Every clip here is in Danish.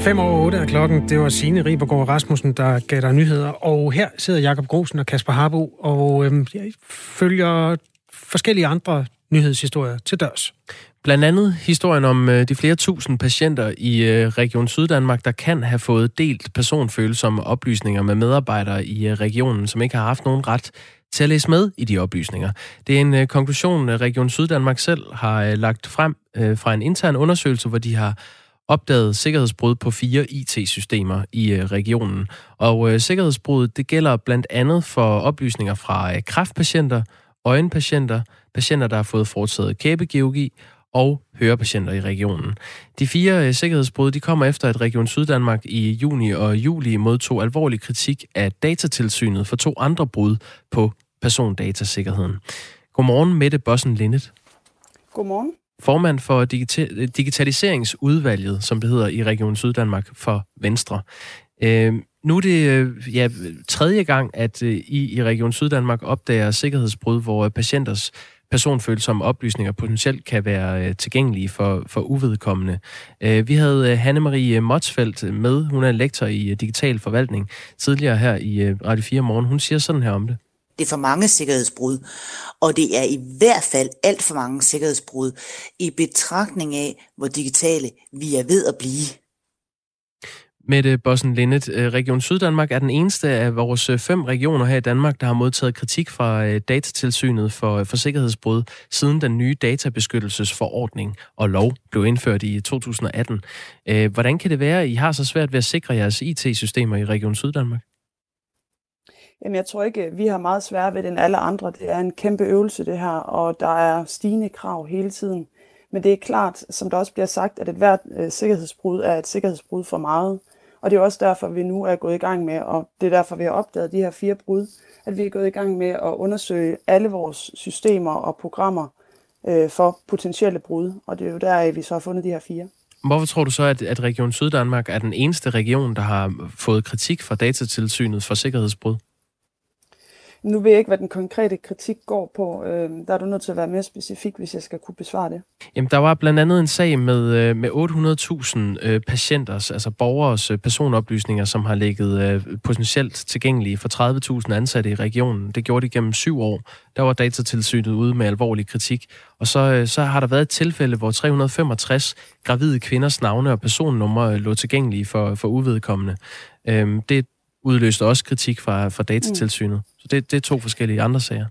5 over 8 er klokken. Det var Signe Ribergaard Rasmussen, der gav dig nyheder. Og her sidder Jakob Grosen og Kasper Harbo, og øhm, jeg følger forskellige andre nyhedshistorier til dørs. Blandt andet historien om øh, de flere tusind patienter i øh, Region Syddanmark, der kan have fået delt personfølsomme oplysninger med medarbejdere i øh, regionen, som ikke har haft nogen ret til at læse med i de oplysninger. Det er en øh, konklusion, Region Syddanmark selv har øh, lagt frem øh, fra en intern undersøgelse, hvor de har opdaget sikkerhedsbrud på fire IT-systemer i øh, regionen. Og øh, sikkerhedsbruddet det gælder blandt andet for oplysninger fra øh, kræftpatienter, øjenpatienter, patienter, der har fået foretaget kæbekirurgi og hørepatienter i regionen. De fire øh, sikkerhedsbrud de kommer efter, at Region Syddanmark i juni og juli modtog alvorlig kritik af datatilsynet for to andre brud på persondatasikkerheden. Godmorgen, Mette Bossen Lindet. Godmorgen. Formand for Digita- Digitaliseringsudvalget, som det hedder i Region Syddanmark for Venstre. Øh, nu er det øh, ja, tredje gang, at øh, I i Region Syddanmark opdager sikkerhedsbrud, hvor patienters personfølsomme oplysninger potentielt kan være øh, tilgængelige for, for uvedkommende. Vi havde Hanne-Marie Motsfeldt med. Hun er lektor i digital forvaltning tidligere her i Radio 4 morgen. Hun siger sådan her om det. Det er for mange sikkerhedsbrud, og det er i hvert fald alt for mange sikkerhedsbrud i betragtning af, hvor digitale vi er ved at blive. Mette Bossen Lindet, øh, Region Syddanmark er den eneste af vores øh, fem regioner her i Danmark, der har modtaget kritik fra øh, datatilsynet for, for sikkerhedsbrud, siden den nye databeskyttelsesforordning og lov blev indført i 2018. Hvordan kan det være, at I har så svært ved at sikre jeres IT-systemer i Region Syddanmark? Jamen, jeg tror ikke, vi har meget svært ved den alle andre. Det er en kæmpe øvelse, det her, og der er stigende krav hele tiden. Men det er klart, som der også bliver sagt, at et hvert øh, sikkerhedsbrud er et sikkerhedsbrud for meget. Og det er også derfor, vi nu er gået i gang med, og det er derfor, vi har opdaget de her fire brud, at vi er gået i gang med at undersøge alle vores systemer og programmer øh, for potentielle brud. Og det er jo der, vi så har fundet de her fire. Hvorfor tror du så, at, at Region Syddanmark er den eneste region, der har fået kritik fra datatilsynet for sikkerhedsbrud? Nu ved jeg ikke, hvad den konkrete kritik går på. Øh, der er du nødt til at være mere specifik, hvis jeg skal kunne besvare det. Jamen, der var blandt andet en sag med, øh, med 800.000 øh, patienters, altså borgers øh, personoplysninger, som har ligget øh, potentielt tilgængelige for 30.000 ansatte i regionen. Det gjorde de gennem syv år. Der var datatilsynet ude med alvorlig kritik. Og så, øh, så har der været et tilfælde, hvor 365 gravide kvinders navne og personnumre lå tilgængelige for, for uvedkommende. Øh, det udløste også kritik fra, fra datatilsynet. Mm. Så det, det er to forskellige andre sager.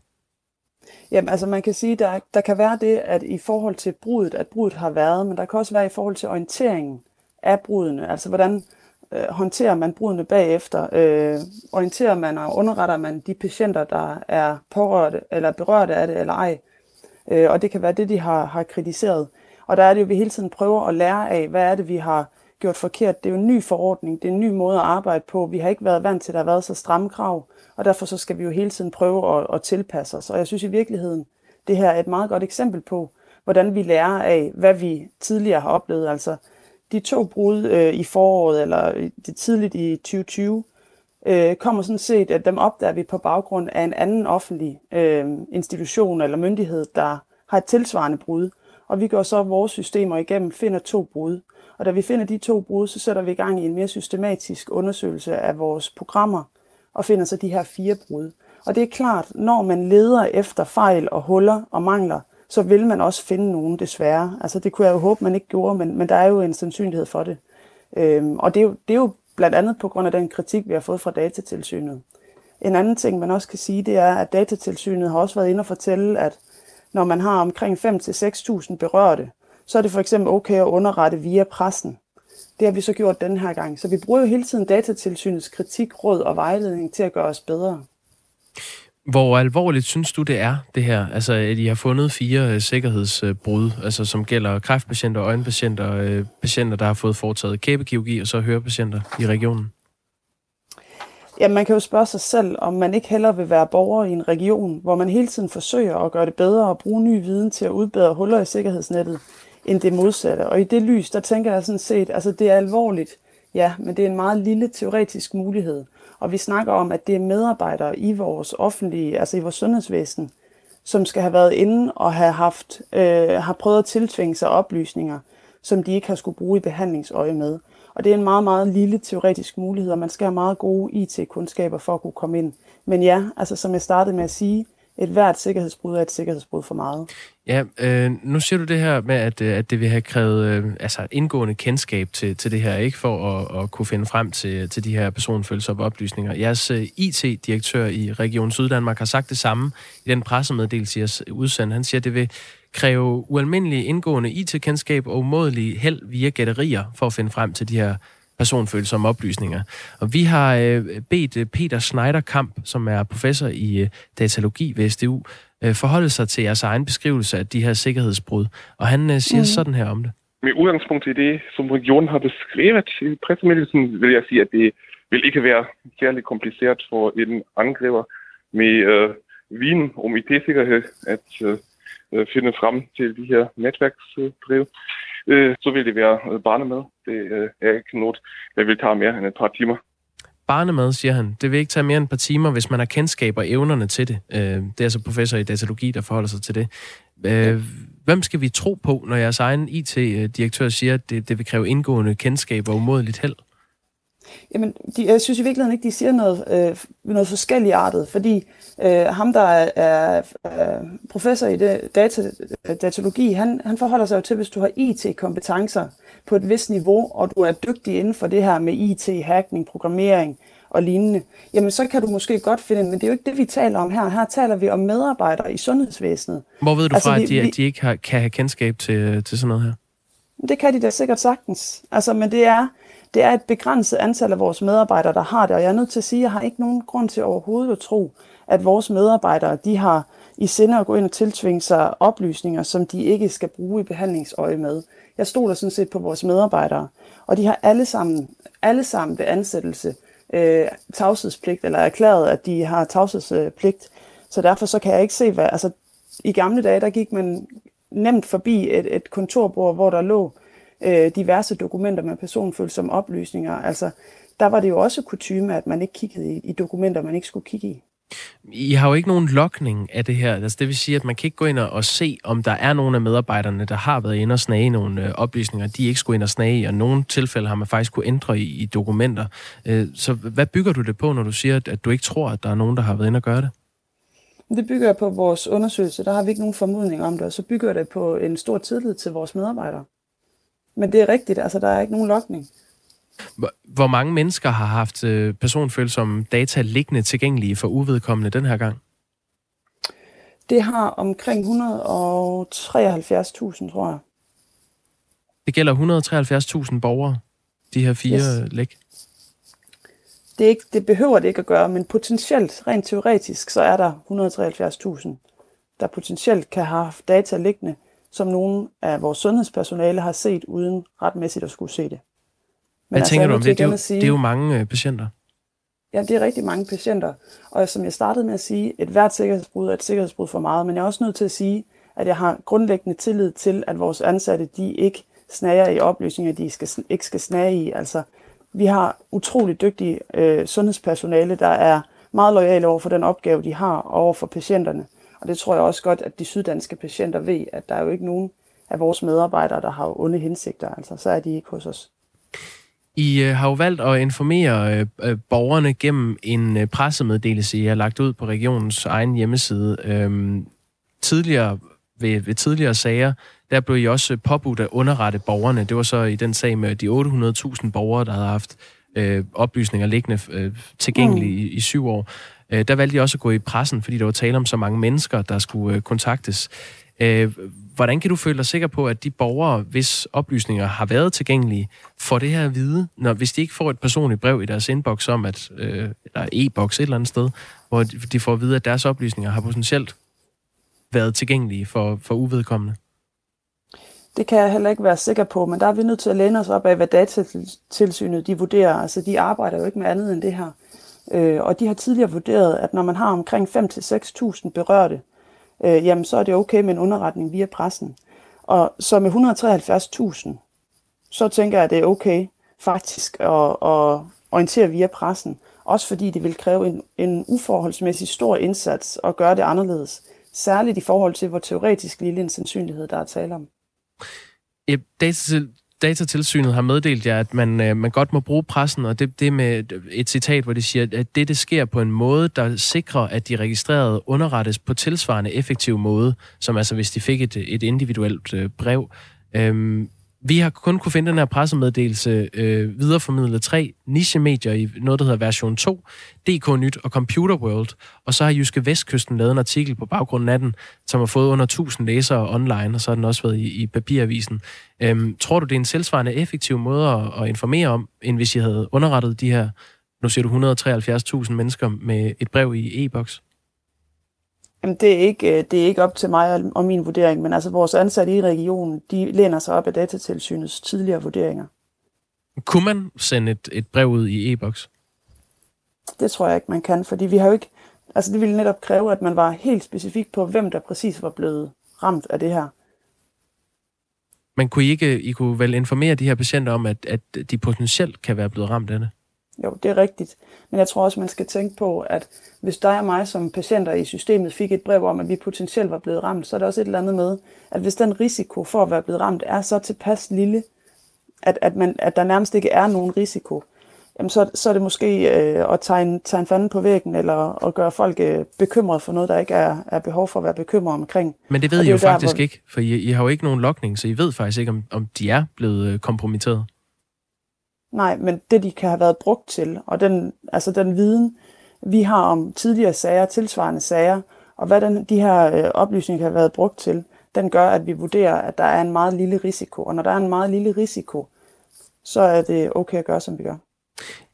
Jamen, altså man kan sige, der, der kan være det, at i forhold til brudet, at brudet har været, men der kan også være i forhold til orienteringen af brudene. Altså hvordan øh, håndterer man brudene bagefter? Øh, orienterer man og underretter man de patienter, der er pårørte eller berørte af det eller ej? Øh, og det kan være det, de har, har kritiseret. Og der er det jo, at vi hele tiden prøver at lære af, hvad er det, vi har gjort forkert. Det er jo en ny forordning, det er en ny måde at arbejde på. Vi har ikke været vant til, at der har været så stramme krav, og derfor så skal vi jo hele tiden prøve at, at tilpasse os. Og jeg synes i virkeligheden, det her er et meget godt eksempel på, hvordan vi lærer af, hvad vi tidligere har oplevet. Altså de to brud øh, i foråret, eller det tidligt i 2020, øh, kommer sådan set, at dem opdager vi på baggrund af en anden offentlig øh, institution eller myndighed, der har et tilsvarende brud. Og vi går så vores systemer igennem, finder to brud. Og da vi finder de to brud, så sætter vi i gang i en mere systematisk undersøgelse af vores programmer, og finder så de her fire brud. Og det er klart, når man leder efter fejl og huller og mangler, så vil man også finde nogen desværre. Altså det kunne jeg jo håbe, man ikke gjorde, men, men der er jo en sandsynlighed for det. Øhm, og det er, jo, det er jo blandt andet på grund af den kritik, vi har fået fra datatilsynet. En anden ting, man også kan sige, det er, at datatilsynet har også været inde og fortælle, at når man har omkring 5-6.000 berørte, så er det for eksempel okay at underrette via pressen. Det har vi så gjort den her gang. Så vi bruger jo hele tiden datatilsynets kritik, råd og vejledning til at gøre os bedre. Hvor alvorligt synes du, det er, det her? Altså, at I har fundet fire uh, sikkerhedsbrud, altså, som gælder kræftpatienter, øjenpatienter, uh, patienter, der har fået foretaget kæbekirurgi, og så hørepatienter i regionen? Ja, man kan jo spørge sig selv, om man ikke hellere vil være borger i en region, hvor man hele tiden forsøger at gøre det bedre og bruge ny viden til at udbedre huller i sikkerhedsnettet, end det modsatte. Og i det lys, der tænker jeg sådan set, altså det er alvorligt, ja, men det er en meget lille teoretisk mulighed. Og vi snakker om, at det er medarbejdere i vores offentlige, altså i vores sundhedsvæsen, som skal have været inde og have haft, øh, har prøvet at tiltvinge sig oplysninger, som de ikke har skulle bruge i behandlingsøje med. Og det er en meget, meget lille teoretisk mulighed, og man skal have meget gode IT-kundskaber for at kunne komme ind. Men ja, altså som jeg startede med at sige, et hvert sikkerhedsbrud er et sikkerhedsbrud for meget. Ja, øh, nu siger du det her med, at, øh, at det vil have krævet øh, altså indgående kendskab til, til det her, ikke for at, at kunne finde frem til, til de her personfølsomme oplysninger. Jeres øh, IT-direktør i Region Syddanmark har sagt det samme i den pressemeddelelse, jeg udsendte. Han siger, at det vil kræve ualmindelig indgående IT-kendskab og umådelig held via gætterier for at finde frem til de her personfølsomme oplysninger. Og vi har øh, bedt øh, Peter Schneider-Kamp, som er professor i øh, datalogi ved SDU, øh, forholde sig til jeres egen beskrivelse af de her sikkerhedsbrud. Og han øh, siger mm. sådan her om det. Med udgangspunkt i det, som regionen har beskrevet i pressemeddelelsen, vil jeg sige, at det vil ikke være særlig kompliceret for en angriber med øh, viden om IT-sikkerhed at øh, øh, finde frem til de her netværksdrev, øh, så vil det være øh, barnemad. Det øh, er ikke noget, der vil tage mere end et par timer. Barnemad, siger han. Det vil ikke tage mere end et par timer, hvis man har kendskab og evnerne til det. Øh, det er altså professor i datalogi, der forholder sig til det. Øh, hvem skal vi tro på, når jeres egen IT-direktør siger, at det, det vil kræve indgående kendskab og umådeligt held? Jamen, de, jeg synes i virkeligheden ikke, de siger noget, øh, noget forskelligt artet, fordi øh, ham, der er, er, er professor i det, data, datalogi, han, han forholder sig jo til, hvis du har IT-kompetencer på et vist niveau, og du er dygtig inden for det her med IT, hacking, programmering og lignende, jamen så kan du måske godt finde men det er jo ikke det, vi taler om her. Her taler vi om medarbejdere i sundhedsvæsenet. Hvor ved du altså, fra, vi, at de, vi, de ikke har, kan have kendskab til, til sådan noget her? Det kan de da sikkert sagtens. Altså, men det er, det er et begrænset antal af vores medarbejdere, der har det, og jeg er nødt til at sige, at jeg har ikke nogen grund til overhovedet at tro, at vores medarbejdere, de har i sinde at gå ind og tiltvinge sig oplysninger, som de ikke skal bruge i behandlingsøje med. Jeg stoler sådan set på vores medarbejdere, og de har alle sammen, alle sammen ved ansættelse øh, tavshedspligt, eller erklæret, at de har tavshedspligt. Så derfor så kan jeg ikke se, hvad... Altså, i gamle dage, der gik man nemt forbi et, et kontorbord, hvor der lå øh, diverse dokumenter med personfølsomme oplysninger. Altså, der var det jo også kutume, at man ikke kiggede i, i dokumenter, man ikke skulle kigge i. I har jo ikke nogen lokning af det her. Altså, det vil sige, at man kan ikke gå ind og se, om der er nogle af medarbejderne, der har været inde og snage nogle øh, oplysninger, de ikke skulle ind og snage i, og nogle tilfælde har man faktisk kunne ændre i, i dokumenter. Øh, så hvad bygger du det på, når du siger, at du ikke tror, at der er nogen, der har været inde og gøre det? Det bygger på vores undersøgelse. Der har vi ikke nogen formodning om det, og så bygger det på en stor tillid til vores medarbejdere. Men det er rigtigt, altså der er ikke nogen lokning. Hvor mange mennesker har haft øh, personfølsomme data liggende tilgængelige for uvedkommende den her gang? Det har omkring 173.000, tror jeg. Det gælder 173.000 borgere, de her fire yes. læg? Det, er ikke, det behøver det ikke at gøre, men potentielt, rent teoretisk, så er der 173.000, der potentielt kan have haft data liggende, som nogle af vores sundhedspersonale har set, uden retmæssigt at skulle se det. Men Hvad altså, tænker du om det? Det er, jo, sige, det er jo mange øh, patienter. Ja, det er rigtig mange patienter. Og som jeg startede med at sige, et hvert sikkerhedsbrud er et sikkerhedsbrud for meget, men jeg er også nødt til at sige, at jeg har grundlæggende tillid til, at vores ansatte, de ikke snager i oplysninger, de skal, ikke skal snage i. Altså, vi har utrolig dygtige øh, sundhedspersonale, der er meget lojale over for den opgave, de har over for patienterne. Og det tror jeg også godt, at de syddanske patienter ved, at der er jo ikke nogen af vores medarbejdere, der har onde hensigter. Altså, så er de ikke hos os. I øh, har jo valgt at informere øh, øh, borgerne gennem en pressemeddelelse, I har lagt ud på regionens egen hjemmeside. Øhm, tidligere, ved, ved tidligere sager, der blev I også påbudt at underrette borgerne. Det var så i den sag med de 800.000 borgere, der havde haft øh, oplysninger liggende øh, tilgængelige mm. i, i syv år. Øh, der valgte de også at gå i pressen, fordi der var tale om så mange mennesker, der skulle øh, kontaktes. Øh, hvordan kan du føle dig sikker på, at de borgere, hvis oplysninger har været tilgængelige, får det her at vide, når, hvis de ikke får et personligt brev i deres inbox om, at, øh, eller e-boks et eller andet sted, hvor de får at vide, at deres oplysninger har potentielt været tilgængelige for, for uvedkommende? Det kan jeg heller ikke være sikker på, men der er vi nødt til at læne os op af, hvad datatilsynet de vurderer. Altså, de arbejder jo ikke med andet end det her. Øh, og de har tidligere vurderet, at når man har omkring 5-6.000 berørte, øh, jamen så er det okay med en underretning via pressen. Og så med 173.000, så tænker jeg, at det er okay faktisk at, at orientere via pressen. Også fordi det vil kræve en, en uforholdsmæssig stor indsats at gøre det anderledes. Særligt i forhold til, hvor teoretisk lille en sandsynlighed der er tale om. Ja, datatilsynet har meddelt jer, at man, øh, man godt må bruge pressen, og det, det med et citat, hvor de siger, at det, det sker på en måde, der sikrer, at de registrerede underrettes på tilsvarende effektiv måde, som altså hvis de fik et, et individuelt øh, brev. Øhm, vi har kun kunne finde den her pressemeddelelse øh, videreformidlet tre nichemedier i noget, der hedder version 2, DK Nyt og Computer World. Og så har Jyske Vestkysten lavet en artikel på baggrunden af den, som har fået under 1000 læsere online, og så har den også været i, i papiravisen. Øhm, tror du, det er en selvsvarende effektiv måde at, at informere om, end hvis I havde underrettet de her, nu siger du 173.000 mennesker med et brev i e-boks? Jamen, det er, ikke, øh, det er ikke op til mig og min vurdering, men altså vores ansatte i regionen, de læner sig op af datatilsynets tidligere vurderinger. Kunne man sende et, et brev ud i e-boks? Det tror jeg ikke, man kan, fordi vi har jo ikke... Altså, det ville netop kræve, at man var helt specifik på, hvem der præcis var blevet ramt af det her. Men kunne I ikke I kunne vel informere de her patienter om, at, at de potentielt kan være blevet ramt af det? Jo, det er rigtigt. Men jeg tror også, man skal tænke på, at hvis dig og mig som patienter i systemet fik et brev om, at vi potentielt var blevet ramt, så er der også et eller andet med, at hvis den risiko for at være blevet ramt er så tilpas lille, at, at, man, at der nærmest ikke er nogen risiko, jamen så, så er det måske øh, at tegne, tegne fanden på væggen, eller at gøre folk øh, bekymrede for noget, der ikke er, er behov for at være bekymret omkring. Men det ved I jo der, faktisk hvor... ikke, for I, I har jo ikke nogen lokning, så I ved faktisk ikke, om, om de er blevet øh, kompromitteret. Nej, men det de kan have været brugt til, og den, altså den viden, vi har om tidligere sager, tilsvarende sager, og hvad den, de her øh, oplysninger have været brugt til, den gør, at vi vurderer, at der er en meget lille risiko. Og når der er en meget lille risiko, så er det okay at gøre, som vi gør.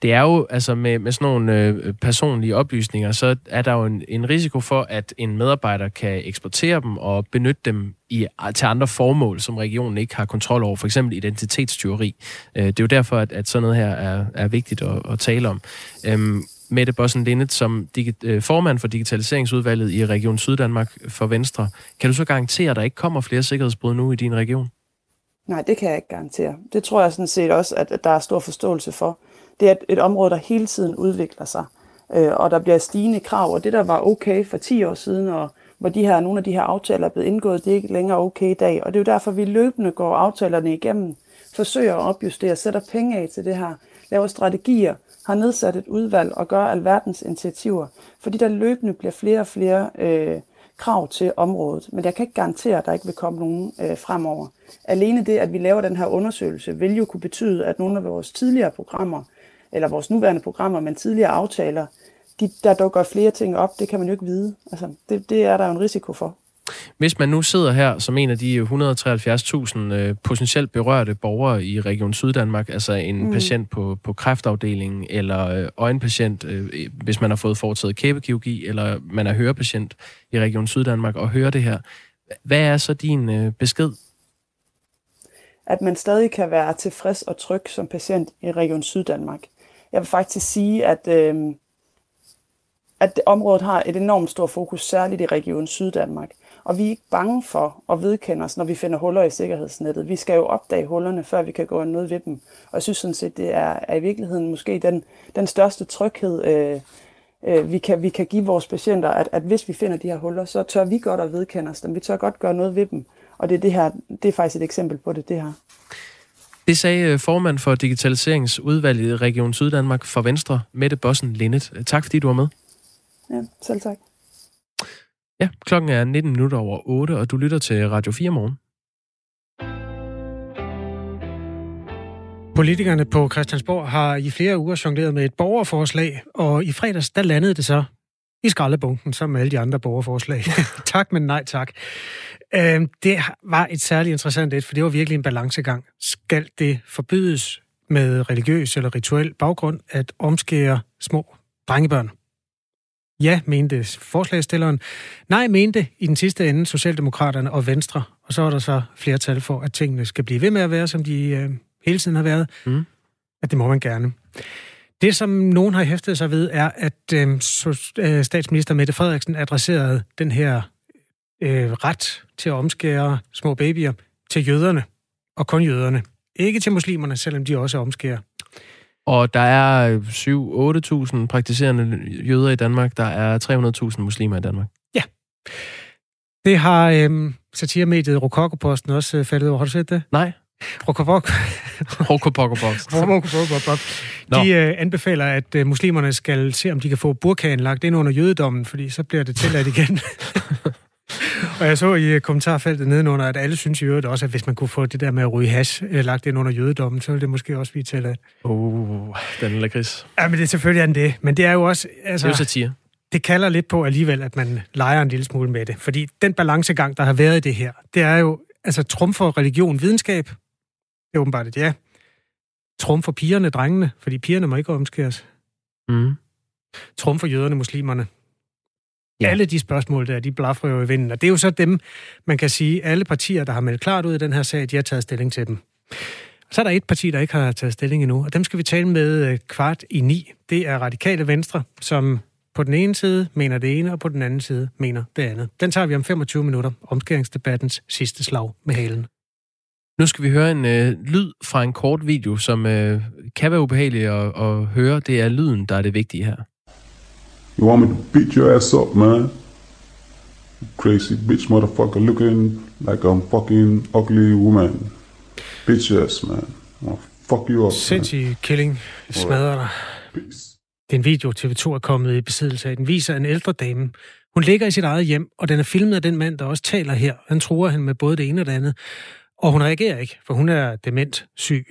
Det er jo, altså med, med sådan nogle øh, personlige oplysninger, så er der jo en, en risiko for, at en medarbejder kan eksportere dem og benytte dem i, til andre formål, som regionen ikke har kontrol over, for eksempel identitetstyveri. Øh, det er jo derfor, at, at sådan noget her er, er vigtigt at, at tale om. Øhm, Mette Bossen Lindet, som digi- øh, formand for Digitaliseringsudvalget i Region Syddanmark for Venstre, kan du så garantere, at der ikke kommer flere sikkerhedsbrud nu i din region? Nej, det kan jeg ikke garantere. Det tror jeg sådan set også, at, at der er stor forståelse for det er et, område, der hele tiden udvikler sig, øh, og der bliver stigende krav, og det, der var okay for 10 år siden, og hvor de her, nogle af de her aftaler er blevet indgået, det er ikke længere okay i dag, og det er jo derfor, vi løbende går aftalerne igennem, forsøger at opjustere, sætter penge af til det her, laver strategier, har nedsat et udvalg og gør alverdens initiativer, fordi der løbende bliver flere og flere øh, krav til området. Men jeg kan ikke garantere, at der ikke vil komme nogen øh, fremover. Alene det, at vi laver den her undersøgelse, vil jo kunne betyde, at nogle af vores tidligere programmer eller vores nuværende programmer, men tidligere aftaler, de, der dukker flere ting op, det kan man jo ikke vide. Altså, det, det er der jo en risiko for. Hvis man nu sidder her som en af de 173.000 øh, potentielt berørte borgere i Region Syddanmark, altså en mm. patient på, på kræftafdelingen, eller øh, øjenpatient, øh, hvis man har fået foretaget kæbekirurgi, eller man er hørepatient i Region Syddanmark og hører det her, hvad er så din øh, besked at man stadig kan være tilfreds og tryg som patient i Region Syddanmark. Jeg vil faktisk sige, at, øh, at området har et enormt stort fokus, særligt i Region Syddanmark. Og vi er ikke bange for at vedkende os, når vi finder huller i sikkerhedsnettet. Vi skal jo opdage hullerne, før vi kan gå noget ved dem. Og jeg synes sådan set, det er, er i virkeligheden måske den, den største tryghed, øh, øh, vi, kan, vi kan give vores patienter, at, at hvis vi finder de her huller, så tør vi godt at vedkende os dem. Vi tør godt gøre noget ved dem. Og det, er det, her, det er faktisk et eksempel på det, det her. Det sagde øh, formand for Digitaliseringsudvalget i Region Syddanmark for Venstre, Mette Bossen Lindet. Tak fordi du var med. Ja, selv tak. Ja, klokken er 19 minutter over 8, og du lytter til Radio 4 morgen. Politikerne på Christiansborg har i flere uger jongleret med et borgerforslag, og i fredags der landede det så i skraldebunken, som med alle de andre borgerforslag. tak, men nej tak. Øh, det var et særligt interessant et, for det var virkelig en balancegang. Skal det forbydes med religiøs eller rituel baggrund at omskære små drengebørn? Ja, mente forslagstilleren. Nej, mente i den sidste ende Socialdemokraterne og Venstre. Og så er der så flertal for, at tingene skal blive ved med at være, som de øh, hele tiden har været. Mm. At det må man gerne. Det, som nogen har hæftet sig ved, er, at øh, øh, statsminister Mette Frederiksen adresserede den her øh, ret til at omskære små babyer til jøderne, og kun jøderne. Ikke til muslimerne, selvom de også omskærer. Og der er 7-8.000 praktiserende jøder i Danmark. Der er 300.000 muslimer i Danmark. Ja. Det har øh, satiremediet Rokokoposten også øh, faldet over. Har du set det? Nej. Rokobok. Rokobok. De øh, anbefaler, at øh, muslimerne skal se, om de kan få burkaen lagt ind under jødedommen, fordi så bliver det tilladt igen. og jeg så i øh, kommentarfeltet nedenunder, at alle synes i øvrigt også, at hvis man kunne få det der med at ryge hash øh, lagt ind under jødedommen, så ville det måske også blive tilladt. Oh, den lakrids. Ja, men det er selvfølgelig det. Men det er jo også... Altså, det er jo satire. Det kalder lidt på alligevel, at man leger en lille smule med det. Fordi den balancegang, der har været i det her, det er jo, altså trumfer religion videnskab. Det er åbenbart et ja. Trumfer pigerne, drengene, fordi pigerne må ikke omskæres. Mm. Trumfer jøderne, muslimerne. Ja. Alle de spørgsmål der, de blaffer jo i vinden. Og det er jo så dem, man kan sige, alle partier, der har meldt klart ud i den her sag, de har taget stilling til dem. Så er der et parti, der ikke har taget stilling endnu, og dem skal vi tale med øh, kvart i ni. Det er Radikale Venstre, som på den ene side mener det ene, og på den anden side mener det andet. Den tager vi om 25 minutter, omskæringsdebattens sidste slag med halen. Nu skal vi høre en øh, lyd fra en kort video, som øh, kan være ubehagelig at, at høre. Det er lyden, der er det vigtige her. You want me to beat your ass up, man? Crazy bitch motherfucker looking like a fucking ugly woman. Bitch ass, man. I'll fuck you up, Sindssyg killing smadrer dig. Peace. Det er en video, TV2 er kommet i besiddelse af. Den viser en ældre dame. Hun ligger i sit eget hjem, og den er filmet af den mand, der også taler her. Han tror hende med både det ene og det andet. Og hun reagerer ikke, for hun er dement syg,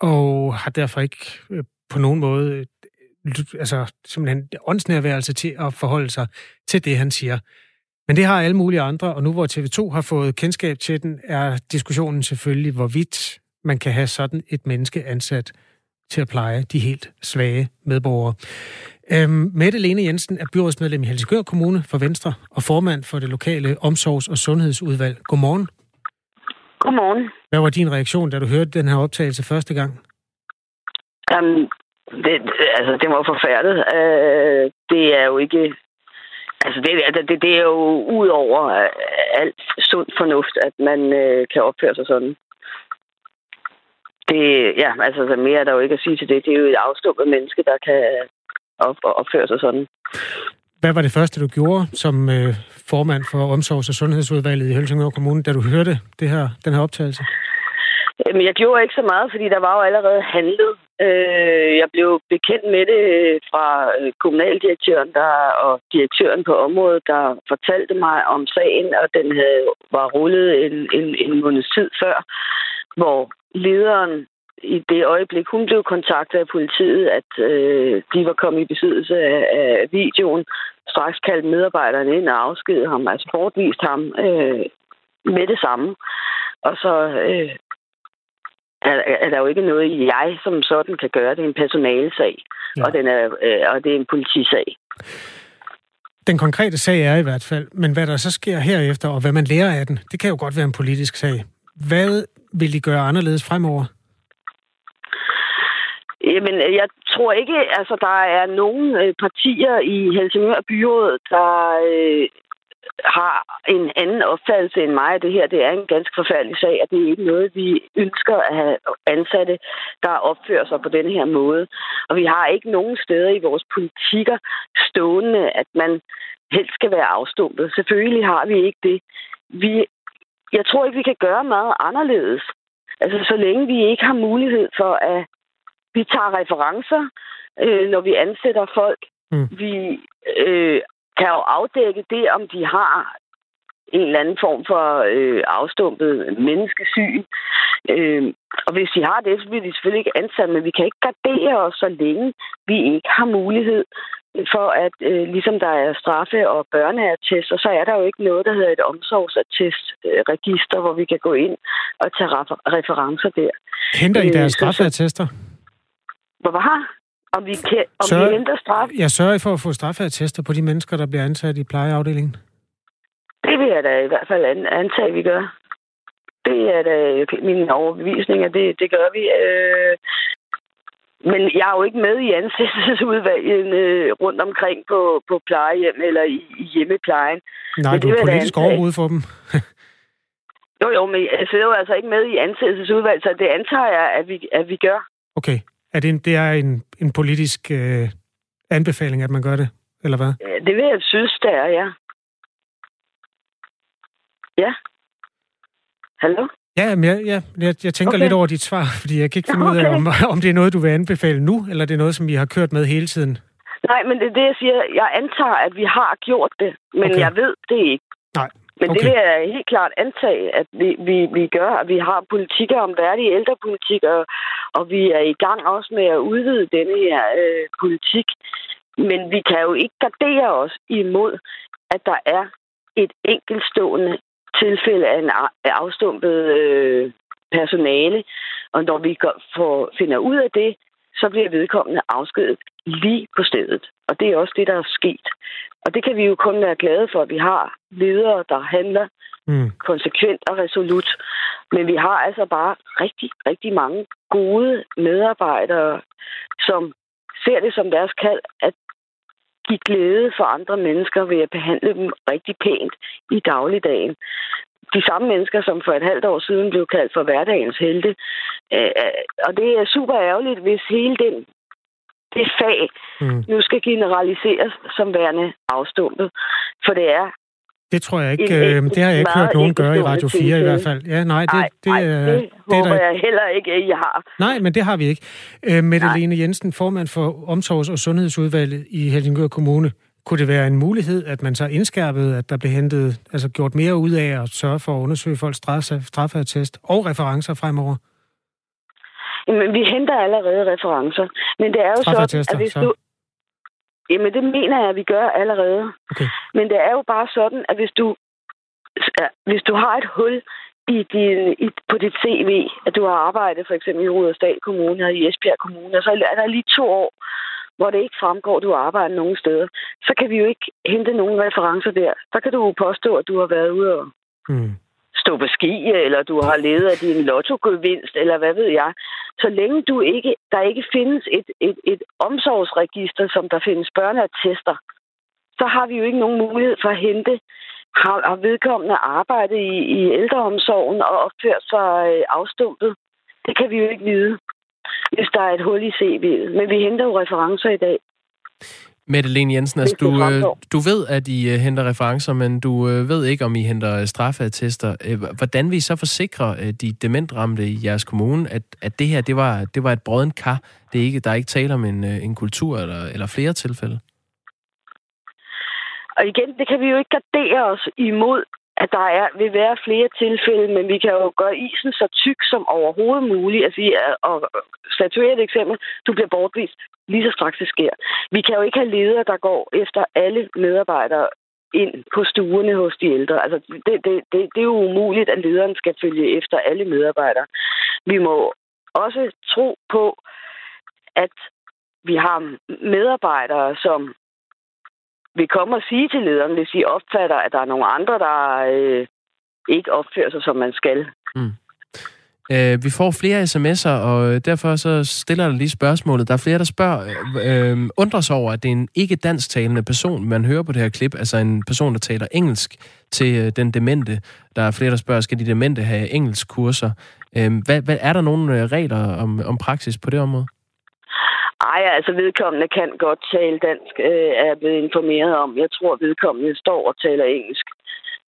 og har derfor ikke øh, på nogen måde altså simpelthen åndsnærværelse til at forholde sig til det, han siger. Men det har alle mulige andre, og nu hvor TV2 har fået kendskab til den, er diskussionen selvfølgelig, hvorvidt man kan have sådan et menneske ansat til at pleje de helt svage medborgere. Øhm, Mette Lene Jensen er byrådsmedlem i Helsingør Kommune for Venstre og formand for det lokale omsorgs- og sundhedsudvalg. Godmorgen. Godmorgen. Hvad var din reaktion, da du hørte den her optagelse første gang? Um, det, altså, det var forfærdeligt. Uh, det er jo ikke... Altså, det, altså, det, det er jo ud over øh, alt sund fornuft, at man øh, kan opføre sig sådan. Det, ja, altså, mere er der jo ikke at sige til det. Det er jo et afstumpet menneske, der kan op, opføre sig sådan. Hvad var det første, du gjorde som øh, formand for Omsorgs- og Sundhedsudvalget i Helsingør Kommune, da du hørte det her, den her optagelse? Jamen, jeg gjorde ikke så meget, fordi der var jo allerede handlet. Øh, jeg blev bekendt med det øh, fra øh, kommunaldirektøren der, og direktøren på området, der fortalte mig om sagen, og den havde, var rullet en, en, en måneds tid før, hvor lederen i det øjeblik, hun blev kontaktet af politiet, at øh, de var kommet i besiddelse af, af videoen, straks kaldte medarbejderne ind og afskedede ham, altså bortvist ham øh, med det samme. Og så øh, er, er der jo ikke noget, jeg som sådan kan gøre. Det er en personalesag, ja. og, den er, øh, og det er en politisag. Den konkrete sag er i hvert fald, men hvad der så sker herefter, og hvad man lærer af den, det kan jo godt være en politisk sag. Hvad vil de gøre anderledes fremover? Jamen, jeg tror ikke, altså der er nogen øh, partier i Helsingør Byråd, der øh, har en anden opfattelse end mig. Det her det er en ganske forfærdelig sag, og det er ikke noget, vi ønsker at have ansatte, der opfører sig på den her måde. Og vi har ikke nogen steder i vores politikker stående, at man helst skal være afstumpet. Selvfølgelig har vi ikke det. Vi, jeg tror ikke, vi kan gøre meget anderledes. Altså, så længe vi ikke har mulighed for at vi tager referencer, øh, når vi ansætter folk. Mm. Vi øh, kan jo afdække det, om de har en eller anden form for øh, afstumpet menneskesyn. Øh, og hvis de har det, så bliver de selvfølgelig ikke ansat, men vi kan ikke gardere os, så længe vi ikke har mulighed for, at øh, ligesom der er straffe og børneattest, og så er der jo ikke noget, der hedder et omsorgsattestregister, hvor vi kan gå ind og tage referencer der. Henter I deres øh, straffeattester? Hvad? Om vi, kan, om Sørg, vi henter straf? Jeg sørger for at få straffeattester på de mennesker, der bliver ansat i plejeafdelingen. Det vil jeg da i hvert fald antage, vi gør. Det er da min overbevisning, at det, det gør vi. Øh, men jeg er jo ikke med i ansættelsesudvalget øh, rundt omkring på, på plejehjem eller i, i hjemmeplejen. Nej, men du er politisk overhoved for dem. jo, jo, men jeg sidder jo altså ikke med i ansættelsesudvalget, så det antager jeg, at vi, at vi gør. Okay. Er det, det er en, en politisk øh, anbefaling, at man gør det, eller hvad? Det vil jeg synes, det er, ja. Ja. Hallo? Ja, men jeg, ja, jeg, jeg tænker okay. Lidt over dit svar, fordi jeg kan ikke finde okay. ud af, om, om det er noget, du vil anbefale nu, eller det er noget, som vi har kørt med hele tiden. Nej, men det er det, jeg siger. Jeg antager, at vi har gjort det, men okay. jeg ved det ikke. Nej, Men Okay. det vil jeg helt klart antage, at vi, vi, vi gør, at vi har politikker om værdige ældrepolitik, og, og vi er i gang også med at udvide denne her øh, politik. Men vi kan jo ikke gardere os imod, at der er et enkeltstående tilfælde af en afstumpet øh, personale, og når vi går, får, finder ud af det, så bliver vedkommende afskedet lige på stedet. Og det er også det, der er sket. Og det kan vi jo kun være glade for, at vi har ledere, der handler Mm. konsekvent og resolut. Men vi har altså bare rigtig, rigtig mange gode medarbejdere, som ser det som deres kald at give glæde for andre mennesker ved at behandle dem rigtig pænt i dagligdagen. De samme mennesker, som for et halvt år siden blev kaldt for hverdagens helte. Øh, Og det er super ærgerligt, hvis hele den, det fag Mm. nu skal generaliseres som værende afstumpet. For det er Det tror jeg ikke, En øh, det har jeg ikke hørt nogen gøre i Radio 4 i tilfælde. hvert fald. Ja, nej, det, Nej, det, nej, er, det, det er håber der, jeg heller ikke, at I har. Nej, men det har vi ikke. Øh, Mette Nej. Lene Jensen, formand for Omsorgs- og Sundhedsudvalget i Helsingør Kommune. Kunne det være en mulighed, at man så indskærpede, at der blev hentet, altså gjort mere ud af at sørge for at undersøge folks straffeattest og referencer fremover? Men vi henter allerede referencer. Men det er jo sådan, at hvis så. du... Jamen, det mener jeg, at vi gør allerede. Okay. Men det er jo bare sådan, at hvis du, hvis du har et hul i din, i, på dit CV, at du har arbejdet for eksempel i Rudersdal Kommune og i Esbjerg Kommune, og så er der lige to år, hvor det ikke fremgår, at du arbejder nogen steder, så kan vi jo ikke hente nogen referencer der. Så kan du jo påstå, at du har været ude og Mm. stå på ski, eller du har levet af din lottogevinst, eller hvad ved jeg. Så længe du ikke, der ikke findes et, et, et omsorgsregister, som der findes børneattester, så har vi jo ikke nogen mulighed for at hente, har, har vedkommende arbejdet i, i ældreomsorgen og opført sig øh, afstumpet. Det kan vi jo ikke vide, hvis der er et hul i CV'et. Men vi henter jo referencer i dag. Mette Jensen, altså, du, øh, du ved, at I øh, henter referencer, men du øh, ved ikke, om I henter straffeattester. Hvordan vil I så forsikre de dementramte i jeres kommune, at, at det her, det var, det var et brødent kar? Det er ikke, der er ikke tale om en, en kultur eller, eller flere tilfælde? Og igen, det kan vi jo ikke gardere os imod, at der er, vil være flere tilfælde, men vi kan jo gøre isen så tyk som overhovedet muligt. Altså, og statuere et eksempel, du bliver bortvist lige så straks det sker. Vi kan jo ikke have ledere, der går efter alle medarbejdere ind på stuerne hos de ældre. Altså, det, det, det, det er jo umuligt, at lederen skal følge efter alle medarbejdere. Vi må også tro på, at vi har medarbejdere, som vil komme og sige til lederen, hvis I opfatter, at der er nogle andre, der øh, ikke opfører sig, som man skal. Mm. Øh, vi får flere sms'er, og derfor så stiller jeg lige spørgsmålet. Der er flere, der spørger, øh, øh, undrer sig over, at det er en ikke-dansktalende person, man hører på det her klip, altså en person, der taler engelsk til øh, den demente. Der er flere, der spørger, skal de demente have engelsk kurser? Øh, hvad, hvad, er der nogle øh, regler om, om praksis på det område? Ej, altså vedkommende kan godt tale dansk, øh, er jeg blevet informeret om. Jeg tror, vedkommende står og taler engelsk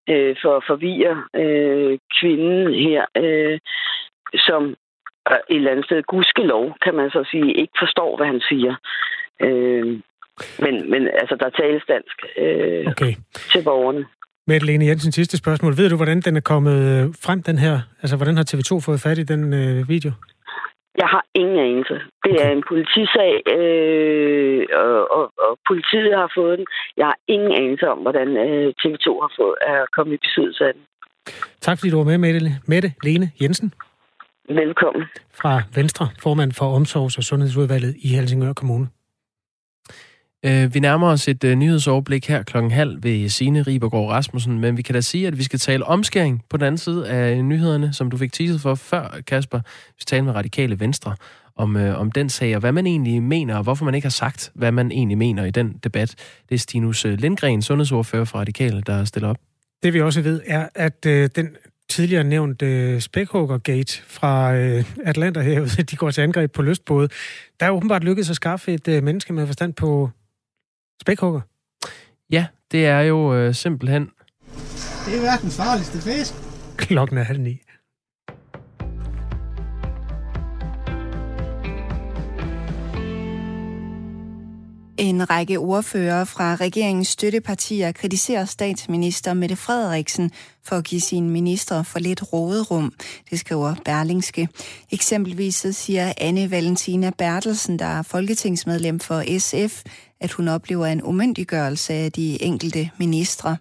øh, for at forvirre øh, kvinden her, øh, som øh, et eller andet sted, gudskelov, kan man så sige, ikke forstår, hvad han siger. Øh, men, men altså, der tales dansk øh, Okay. til borgerne. Mette Lene Jensen, sidste spørgsmål. Ved du, hvordan den er kommet øh, frem, den her? Altså, hvordan har TV2 fået fat i den øh, video? Jeg har ingen anelse. Det er en politisag, øh, og, og, og politiet har fået den. Jeg har ingen anelse om, hvordan øh, TV2 har fået, er kommet i besiddelse af den. Tak fordi du var med, Mette, Mette Lene Jensen Velkommen. fra Venstre, formand for Omsorgs- og Sundhedsudvalget i Helsingør Kommune. Øh, vi nærmer os et øh, nyhedsoverblik her klokken halv ved Signe Ribergaard Rasmussen, men vi kan da sige, at vi skal tale omskæring på den anden side af nyhederne, som du fik teaset for før, Kasper. Vi skal tale med Radikale Venstre om, øh, om den sag, og hvad man egentlig mener, og hvorfor man ikke har sagt, hvad man egentlig mener i den debat. Det er Stinus øh, Lindgren, sundhedsordfører for Radikale, der stiller op. Det vi også ved, er, at øh, den tidligere nævnt øh, Spækhugger-gate fra øh, Atlanterhavet, de går til angreb på lystbåde. Der er åbenbart lykkedes at skaffe et øh, menneske med forstand på Spækhugger? Ja, det er jo øh, simpelthen... Det er verdens farligste fisk. Klokken er halv ni. En række ordfører fra regeringens støttepartier kritiserer statsminister Mette Frederiksen for at give sine minister for lidt råderum, det skriver Berlingske. Eksempelvis siger Anne Valentina Bertelsen, der er folketingsmedlem for SF, at hun oplever en umyndiggørelse af de enkelte ministre.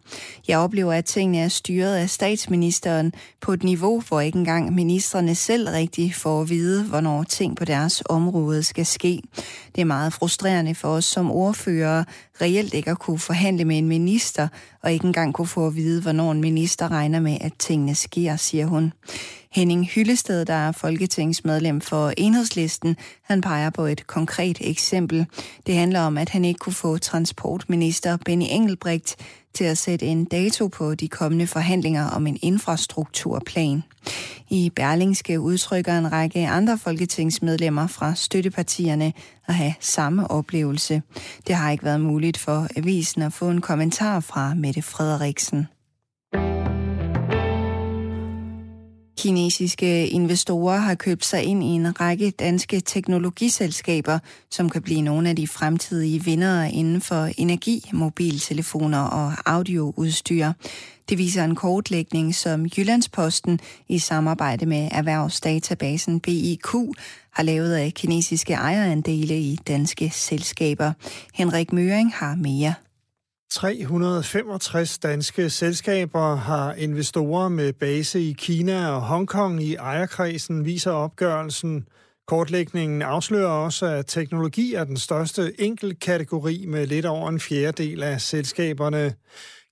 Jeg oplever, at tingene er styret af statsministeren på et niveau, hvor ikke engang ministerne selv rigtig får at vide, hvornår ting på deres område skal ske. Det er meget frustrerende for os som ordfører reelt ikke at kunne forhandle med en minister, og ikke engang kunne få at vide, hvornår en minister regner med, at tingene sker, siger hun. Henning Hyllested, der er folketingsmedlem for Enhedslisten, han peger på et konkret eksempel. Det handler om, at han ikke kunne få transportminister Benny Engelbrecht til at sætte en dato på de kommende forhandlinger om en infrastrukturplan. I Berlingske udtrykker en række andre folketingsmedlemmer fra støttepartierne at have samme oplevelse. Det har ikke været muligt for avisen at få en kommentar fra Mette Frederiksen. Kinesiske investorer har købt sig ind i en række danske teknologiselskaber, som kan blive nogle af de fremtidige vindere inden for energi, mobiltelefoner og audioudstyr. Det viser en kortlægning, som Jyllandsposten i samarbejde med erhvervsdatabasen BIQ har lavet af kinesiske ejerandele i danske selskaber. Henrik Møring har mere. 365 danske selskaber har investorer med base i Kina og Hongkong i ejerkredsen, viser opgørelsen. Kortlægningen afslører også, at teknologi er den største enkeltkategori med lidt over en fjerdedel af selskaberne.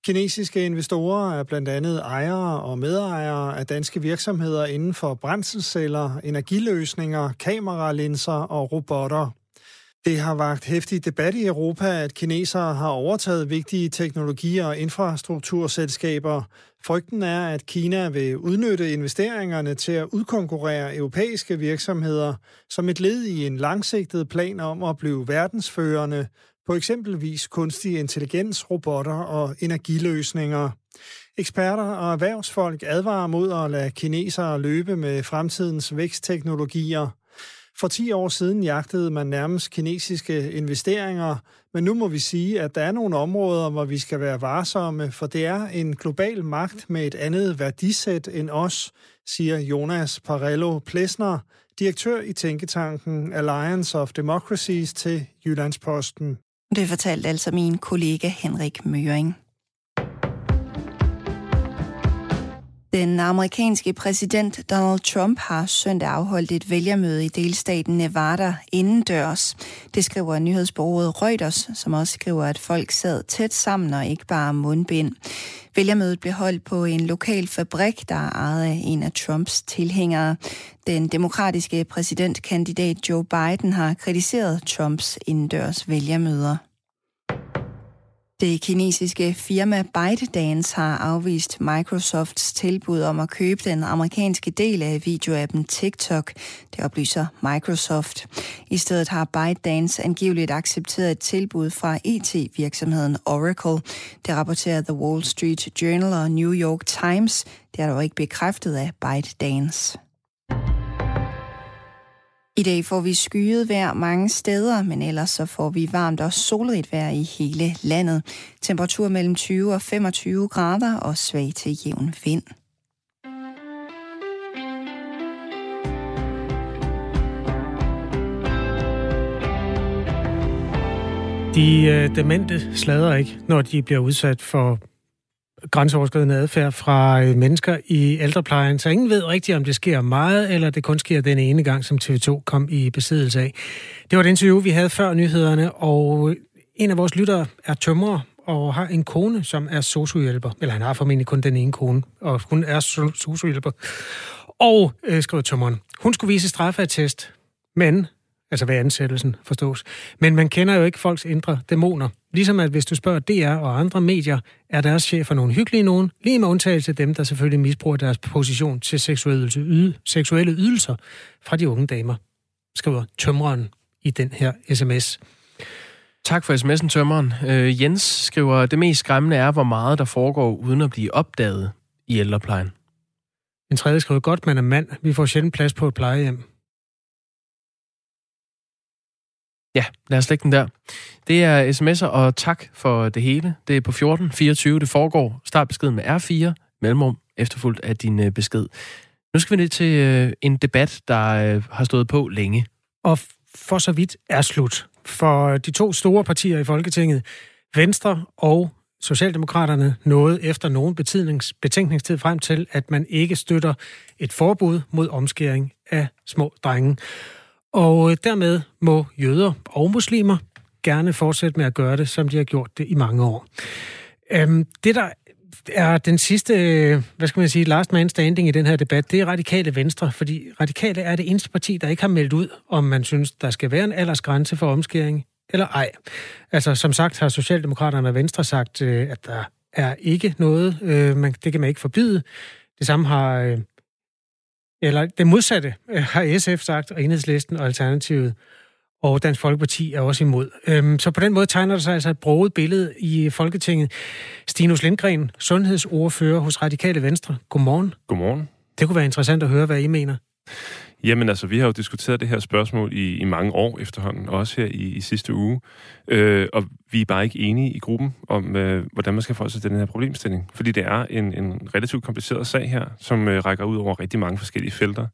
Kinesiske investorer er blandt andet ejere og medejere af danske virksomheder inden for brændselsceller, energiløsninger, kameralinser og robotter. Det har vagt hæftig debat i Europa, at kinesere har overtaget vigtige teknologier og infrastrukturselskaber. Frygten er, at Kina vil udnytte investeringerne til at udkonkurrere europæiske virksomheder som et led i en langsigtet plan om at blive verdensførende på eksempelvis kunstig intelligens, robotter og energiløsninger. Eksperter og erhvervsfolk advarer mod at lade kinesere løbe med fremtidens vækstteknologier – for 10 år siden jagtede man nærmest kinesiske investeringer, men nu må vi sige, at der er nogle områder, hvor vi skal være varsomme, for det er en global magt med et andet værdisæt end os, siger Jonas Parello Plesner, direktør i tænketanken Alliance of Democracies til Jyllandsposten. Det fortalte altså min kollega Henrik Møring. Den amerikanske præsident Donald Trump har søndag afholdt et vælgermøde i delstaten Nevada indendørs. Det skriver nyhedsbureauet Reuters, som også skriver, at folk sad tæt sammen og ikke bare mundbind. Vælgermødet blev holdt på en lokal fabrik, der er ejet af en af Trumps tilhængere. Den demokratiske præsidentkandidat Joe Biden har kritiseret Trumps indendørs vælgermøder. Det kinesiske firma ByteDance har afvist Microsofts tilbud om at købe den amerikanske del af videoappen TikTok. Det oplyser Microsoft. I stedet har ByteDance angiveligt accepteret et tilbud fra e IT-virksomheden Oracle. Det rapporterer The Wall Street Journal og New York Times. Det er dog ikke bekræftet af ByteDance. I dag får vi skyet vejr mange steder, men ellers så får vi varmt og solrigt vejr i hele landet. Temperatur mellem 20 og 25 grader og svag til jævn vind. De øh, demente slader ikke, når de bliver udsat for grænseoverskridende adfærd fra øh, mennesker i ældreplejen, så ingen ved rigtigt, om det sker meget, eller det kun sker den ene gang, som TV2 kom i besiddelse af. Det var et interview, vi havde før nyhederne, og øh, en af vores lyttere er tømrer og har en kone, som er sociohjælper. Eller han har formentlig kun den ene kone, og hun er sociohjælper. Og, øh, skriver tømmeren, hun skulle vise straffeattest, men altså ved ansættelsen forstås. Men man kender jo ikke folks indre dæmoner. Ligesom at hvis du spørger DR og andre medier, er deres chefer nogle hyggelige nogen, lige med undtagelse af dem, der selvfølgelig misbruger deres position til seksuelle, yde, seksuelle ydelser fra de unge damer, skriver tømreren i den her sms. Tak for sms'en, tømmeren. Øh, Jens skriver, det mest skræmmende er, hvor meget der foregår uden at blive opdaget i ældreplejen. En tredje skriver, godt man er mand. Vi får sjældent plads på et plejehjem. Ja, lad os lægge den der. Det er sms'er, og tak for det hele. Det er på 1424, det foregår. Start beskeden med R4, mellemrum, efterfulgt af din øh, besked. Nu skal vi ned til øh, en debat, der øh, har stået på længe. Og for så vidt er slut. For de to store partier i Folketinget, Venstre og Socialdemokraterne nåede efter nogen betænkningstid frem til, at man ikke støtter et forbud mod omskæring af små drenge. Og øh, dermed må jøder og muslimer gerne fortsætte med at gøre det, som de har gjort det i mange år. Øhm, det, der er den sidste, øh, hvad skal man sige, last man standing i den her debat, det er Radikale Venstre, fordi Radikale er det eneste parti, der ikke har meldt ud, om man synes, der skal være en aldersgrænse for omskæring eller ej. Altså, som sagt har Socialdemokraterne og Venstre sagt, øh, at der er ikke noget, man, det kan man ikke forbyde. Det samme har eller det modsatte øh, har SF sagt, og Enhedslisten og Alternativet og Dansk Folkeparti er også imod. Øhm, så på den måde tegner der sig altså et broget billede i Folketinget. Stinus Lindgren, sundhedsordfører hos Radikale Venstre. Godmorgen. Godmorgen. Det kunne være interessant at høre, hvad I mener. Jamen altså, vi har jo diskuteret det her spørgsmål i, i mange år efterhånden, også her i, i sidste uge. Øh, og vi er bare ikke enige i gruppen om, øh, hvordan man skal forholde sig til den her problemstilling. Fordi det er en, en relativt kompliceret sag her, som øh, rækker ud over rigtig mange forskellige felter.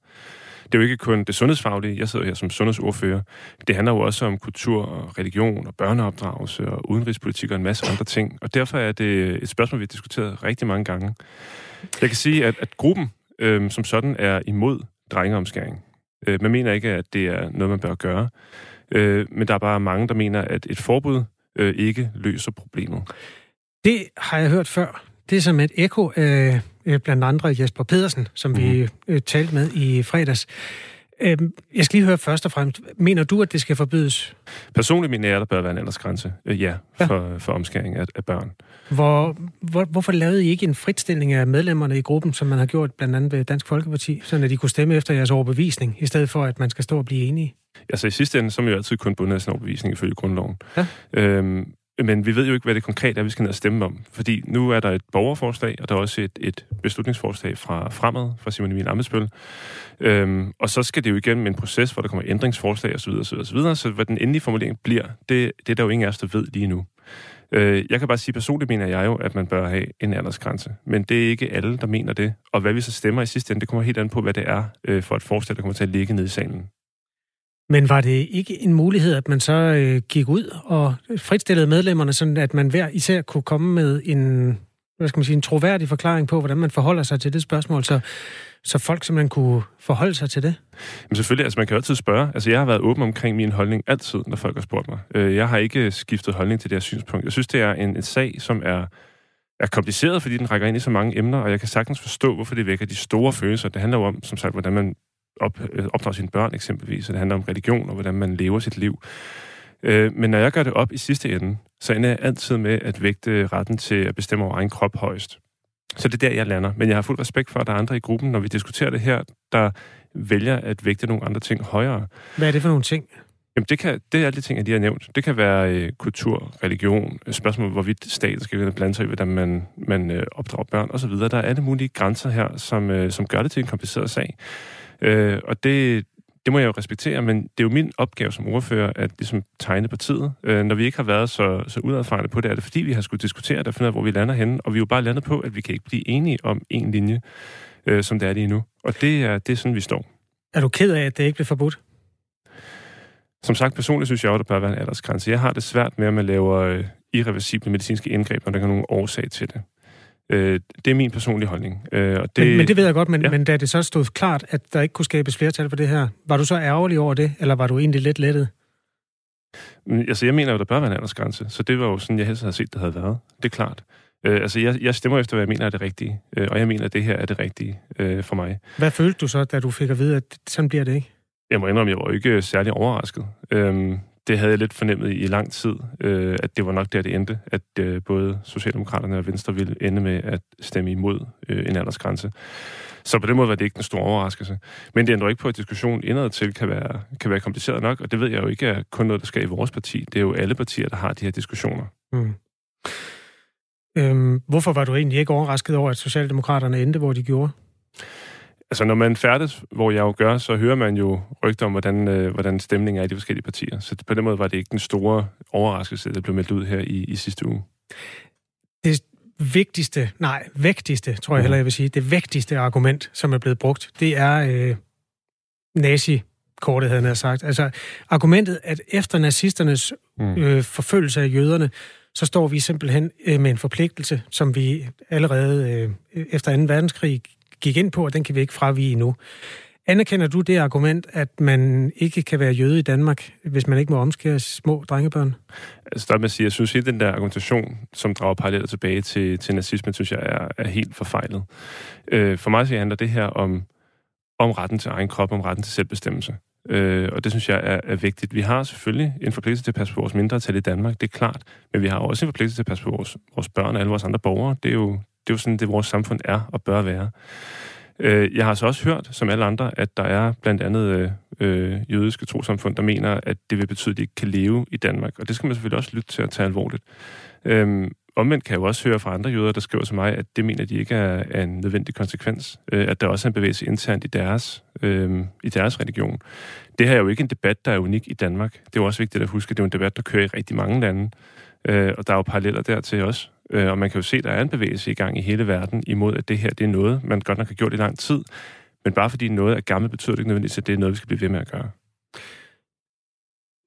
Det er jo ikke kun det sundhedsfaglige. Jeg sidder her som sundhedsordfører. Det handler jo også om kultur og religion og børneopdragelse og udenrigspolitik og en masse andre ting. Og derfor er det et spørgsmål, vi har diskuteret rigtig mange gange. Jeg kan sige, at, at gruppen øh, som sådan er imod drengeomskæring. Øh, man mener ikke, at det er noget, man bør gøre. Øh, men der er bare mange, der mener, at et forbud øh, ikke løser problemet. Det har jeg hørt før. Det er som et ekko af blandt andre Jesper Pedersen, som mm. vi mhm. talte med i fredags. Øhm, jeg skal lige høre først og fremmest, mener du, at det skal forbydes? Personligt mener jeg, at der bør være en aldersgrænse, ja, for, ja. for omskæring af, af børn. Hvor, hvor, hvorfor lavede I ikke en fritstilling af medlemmerne i gruppen, som man har gjort blandt andet ved Dansk Folkeparti, så at de kunne stemme efter jeres overbevisning, i stedet for at man skal stå og blive enige? Altså i sidste ende, så er man jo altid kun bundet af sin overbevisning ifølge grundloven. Ja. Øhm, men vi ved jo ikke, hvad det konkret er, vi skal ned og stemme om. Fordi nu er der et borgerforslag, og der er også et, et beslutningsforslag fra Fremad, fra Simon Emil Amesbøl. Øhm, og så skal det jo igennem en proces, hvor der kommer ændringsforslag osv. osv., osv. Så hvad den endelige formulering bliver, det, det er der jo ingen af os, der ved lige nu. Øh, jeg kan bare sige, personligt mener jeg jo, at man bør have en aldersgrænse. Men det er ikke alle, der mener det. Og hvad vi så stemmer i sidste ende, det kommer helt an på, hvad det er øh, for et forslag, der kommer til at ligge nede i salen. Men var det ikke en mulighed, at man så øh, gik ud og fritstillede medlemmerne, sådan at man hver især kunne komme med en, hvad skal man sige, en troværdig forklaring på, hvordan man forholder sig til det spørgsmål, så, så folk simpelthen kunne forholde sig til det? Men selvfølgelig, altså man kan altid spørge. Altså jeg har været åben omkring min holdning altid, når folk har spurgt mig. Øh, jeg har ikke skiftet holdning til det her synspunkt. Jeg synes, det er en, en sag, som er er kompliceret, fordi den rækker ind i så mange emner, og jeg kan sagtens forstå, hvorfor det vækker de store følelser. Det handler jo om, som sagt, hvordan man op, øh, opdrager sine børn eksempelvis, og det handler om religion og hvordan man lever sit liv. Øh, men når jeg gør det op i sidste ende, så ender jeg altid med at vægte retten til at bestemme over egen krop højst. Så det er der, jeg lander. Men jeg har fuld respekt for, at der er andre i gruppen, når vi diskuterer det her, der vælger at vægte nogle andre ting højere. Hvad er det for nogle ting? Jamen, det, kan, det er alle de ting, jeg lige har nævnt. Det kan være øh, kultur, religion, spørgsmål, hvorvidt staten skal blande sig i, hvordan man, man øh, opdrager børn osv. Der er alle mulige grænser her, som, øh, som gør det til en kompliceret sag. Øh, og det, det må jeg jo respektere, men det er jo min opgave som ordfører at ligesom tegne partiet. Øh, når vi ikke har været så, så udadfarende på det, er det fordi, vi har skulle diskutere det og finde ud af, hvor vi lander henne. Og vi er jo bare landet på, at vi kan ikke blive enige om en linje, øh, som det er lige nu. Og det er, det er sådan, vi står. Er du ked af, at det ikke blev forbudt? Som sagt, personligt synes jeg at der bør være en aldersgrænse. Jeg har det svært med, at man laver øh, irreversible medicinske indgreb, når der er nogen årsag til det. Øh, det er min personlige holdning. Øh, og det, men, men det ved jeg godt, men, ja. men da det så stod klart, at der ikke kunne skabes flertal for det her, var du så ærgerlig over det, eller var du egentlig lidt lettet? Men, altså, jeg mener jo, der bør være en aldersgrænse, så det var jo sådan, jeg helst havde set, det havde været. Det er klart. Øh, altså, jeg, jeg stemmer efter, hvad jeg mener er det rigtige, øh, og jeg mener, at det her er det rigtige øh, for mig. Hvad følte du så, da du fik at vide, at sådan bliver det ikke? Jeg må indrømme, jeg var ikke særlig overrasket. Øh, det havde jeg lidt fornemmet i, lang tid, øh, at det var nok der, det endte, at øh, både Socialdemokraterne og Venstre ville ende med at stemme imod øh, en aldersgrænse. Så på den måde var det ikke en stor overraskelse. Men det ændrer ikke på, at diskussionen indad til kan være, kan være kompliceret nok, og det ved jeg jo ikke er kun noget, der skal i vores parti. Det er jo alle partier, der har de her diskussioner. Mm. Øhm, hvorfor var du egentlig ikke overrasket over, at Socialdemokraterne endte, hvor de gjorde? Altså, når man færdes, hvor jeg jo gør, så hører man jo rygter om, hvordan, øh, hvordan stemningen er i de forskellige partier. Så på den måde var det ikke den store overraskelse, der blev meldt ud her i, i sidste uge. Det vigtigste, nej, vægtigste, tror jeg heller, jeg vil sige, det vigtigste argument, som er blevet brugt, det er øh, nazi-kortet, havde han sagt. Altså, argumentet, at efter nazisternes Mm. øh, forfølgelse af jøderne, så står vi simpelthen øh, med en forpligtelse, som vi allerede øh, efter 2. verdenskrig gik ind på, og den kan vi ikke fravige nu. Anerkender du det argument, at man ikke kan være jøde i Danmark, hvis man ikke må omskære små drengebørn? Altså, der med at sige, jeg synes, at den der argumentation, som drager paralleller tilbage til, til nazismen, synes jeg er, er helt forfejlet. Øh, for mig så handler det her om, om retten til egen krop, om retten til selvbestemmelse. Øh, og det synes jeg er, er vigtigt. Vi har selvfølgelig en forpligtelse til at passe på vores mindretal i Danmark, det er klart. Men vi har også en forpligtelse til at passe på vores, vores børn og alle vores andre borgere. Det er jo, det er jo sådan, det vores samfund er og bør være. Øh, jeg har så også hørt, som alle andre, at der er blandt andet øh, øh jødiske trosamfund, der mener, at det vil betyde, at de ikke kan leve i Danmark. Og det skal man selvfølgelig også lytte til at tage alvorligt. Øhm, omvendt kan jeg jo også høre fra andre jøder, der skriver til mig, at det mener de ikke er, er en nødvendig konsekvens. Øh, at der også er en bevægelse internt i deres, øh, i deres religion. Det her er jo ikke en debat, der er unik i Danmark. Det er jo også vigtigt at huske, at det er en debat, der kører i rigtig mange lande. Øh, og der er jo paralleller dertil også. Øh, og man kan jo se, at der er en bevægelse i gang i hele verden imod, at det her det er noget, man godt nok har gjort i lang tid. Men bare fordi noget er gammelt, betyder det ikke nødvendigvis, at det er noget, vi skal blive ved med at gøre.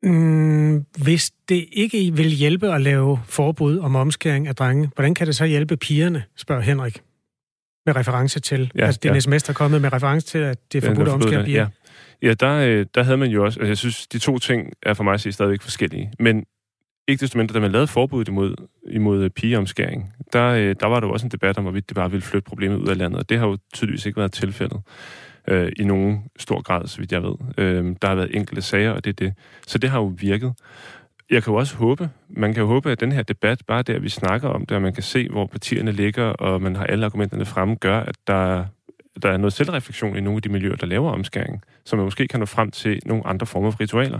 Mm, hvis det ikke vil hjælpe at lave forbud om omskæring af drenge, hvordan kan det så hjælpe pigerne, spørger Henrik. Med reference til, Ja, altså det ja. sms, der er kommet med reference til, at det er forbudt at omskære piger. Ja, ja der, øh, der havde man jo også... Altså, jeg synes, de to ting er for mig at sige stadigvæk forskellige. Men ikke desto mindre, da man lavede forbuddet imod, imod øh, pigeomskæring, der, øh, der var der jo også en debat om, hvorvidt det bare ville flytte problemet ud af landet. Og det har jo tydeligvis ikke været tilfældet øh, i nogen stor grad, så vidt jeg ved. Øh, der har været enkelte sager, og det er det. Så det har jo virket. Jeg kan jo også håbe, man kan jo håbe, at den her debat, bare der vi snakker om det, og man kan se, hvor partierne ligger, og man har alle argumenterne fremme, gør, at der, der er noget selvreflektion i nogle af de miljøer, der laver omskæring, så man måske kan nå frem til nogle andre former for ritualer.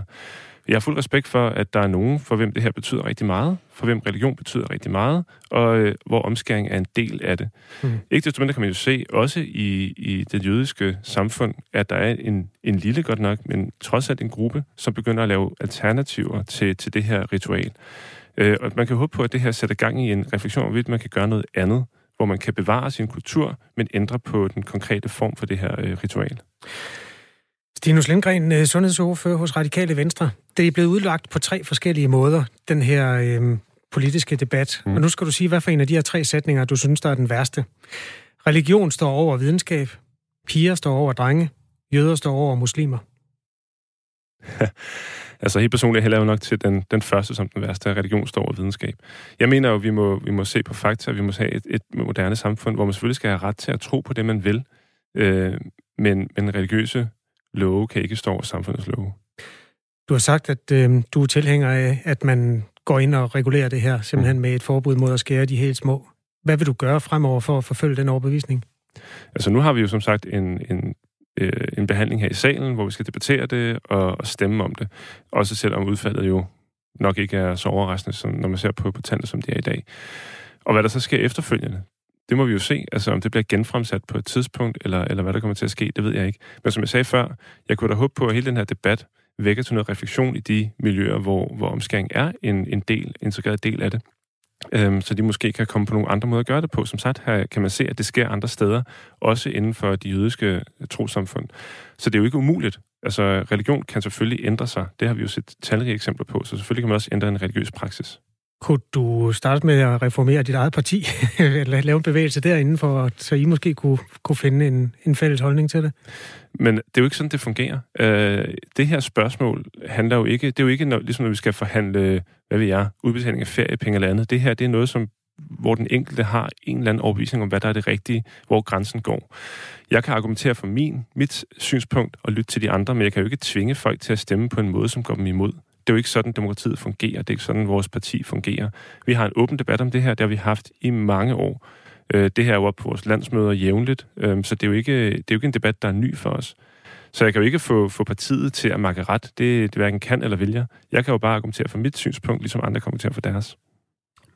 Jeg har fuld respekt for, at der er nogen, for hvem det her betyder rigtig meget, for hvem religion betyder rigtig meget, og øh, hvor omskæring er en del af det. Mm. Ikke desto mindre kan man jo se, også i, i det jødiske samfund, at der er en, en lille godt nok, men trods alt en gruppe, som begynder at lave alternativer til, til det her ritual. Øh, og man kan håbe på, at det her sætter gang i en refleksion om, hvorvidt man kan gøre noget andet, hvor man kan bevare sin kultur, men ændre på den konkrete form for det her øh, ritual. Stinus Lindgren, øh, sundhedsordfører hos Radikale Venstre. Det er blevet udlagt på tre forskellige måder, den her øh, politiske debat. Mm. Og nu skal du sige, hvad for en af de her tre sætninger, du synes, der er den værste. Religion står over videnskab, piger står over drenge, jøder står over muslimer. Altså helt personligt hælder jeg nok til den, den første som den værste, religion står over videnskab. Jeg mener jo, at vi må, vi må se på fakta, vi må have et, et moderne samfund, hvor man selvfølgelig skal have ret til at tro på det, man vil. Øh, men, men religiøse love kan ikke stå over samfundets love. Du har sagt, at øh, du er tilhænger af, at man går ind og regulerer det her, simpelthen med et forbud mod at skære de helt små. Hvad vil du gøre fremover for at forfølge den overbevisning? Altså nu har vi jo som sagt en, en, øh, en behandling her i salen, hvor vi skal debattere det og, og stemme om det. Også selvom udfaldet jo nok ikke er så overraskende, som når man ser på, på tallene, som de er i dag. Og hvad der så sker efterfølgende, det må vi jo se. Altså om det bliver genfremsat på et tidspunkt, eller, eller hvad der kommer til at ske, det ved jeg ikke. Men som jeg sagde før, jeg kunne da håbe på, at hele den her debat vækker til noget refleksion i de miljøer, hvor, hvor omskæring er en, en del, integreret del af det. Øhm, så de måske kan komme på nogle andre måder at gøre det på. Som sagt, her kan man se, at det sker andre steder, også inden for de jødiske øh, trosamfund. Så det er jo ikke umuligt. Altså, religion kan selvfølgelig ændre sig. Det har vi jo set talrige eksempler på, så selvfølgelig kan man også ændre en religiøs praksis. Kunne du starte med at reformere dit eget parti, eller lave en bevægelse derinde, for, så I måske kunne, kunne finde en, en fælles holdning til det? Men det er jo ikke sådan, det fungerer. Øh, det her spørgsmål handler jo ikke, det er jo ikke når, ligesom, når vi skal forhandle, hvad ved jeg, udbetaling af feriepenge eller andet. Det her, det er noget, som hvor den enkelte har en eller anden overbevisning om, hvad der er det rigtige, hvor grænsen går. Jeg kan argumentere for min, mit synspunkt og lytte til de andre, men jeg kan jo ikke tvinge folk til at stemme på en måde, som går dem imod. Det er jo ikke sådan, demokratiet fungerer. Det er ikke sådan, vores parti fungerer. Vi har en åben debat om det her. Det har vi haft i mange år. Øh, Det her er jo op på vores landsmøder jævnligt, øh, så det er, jo ikke, det er jo ikke en debat, der er ny for os. Så jeg kan jo ikke få, få partiet til at makke ret. Det, det hverken kan eller vil jeg. Jeg kan jo bare argumentere for mit synspunkt, ligesom andre kommenterer for deres.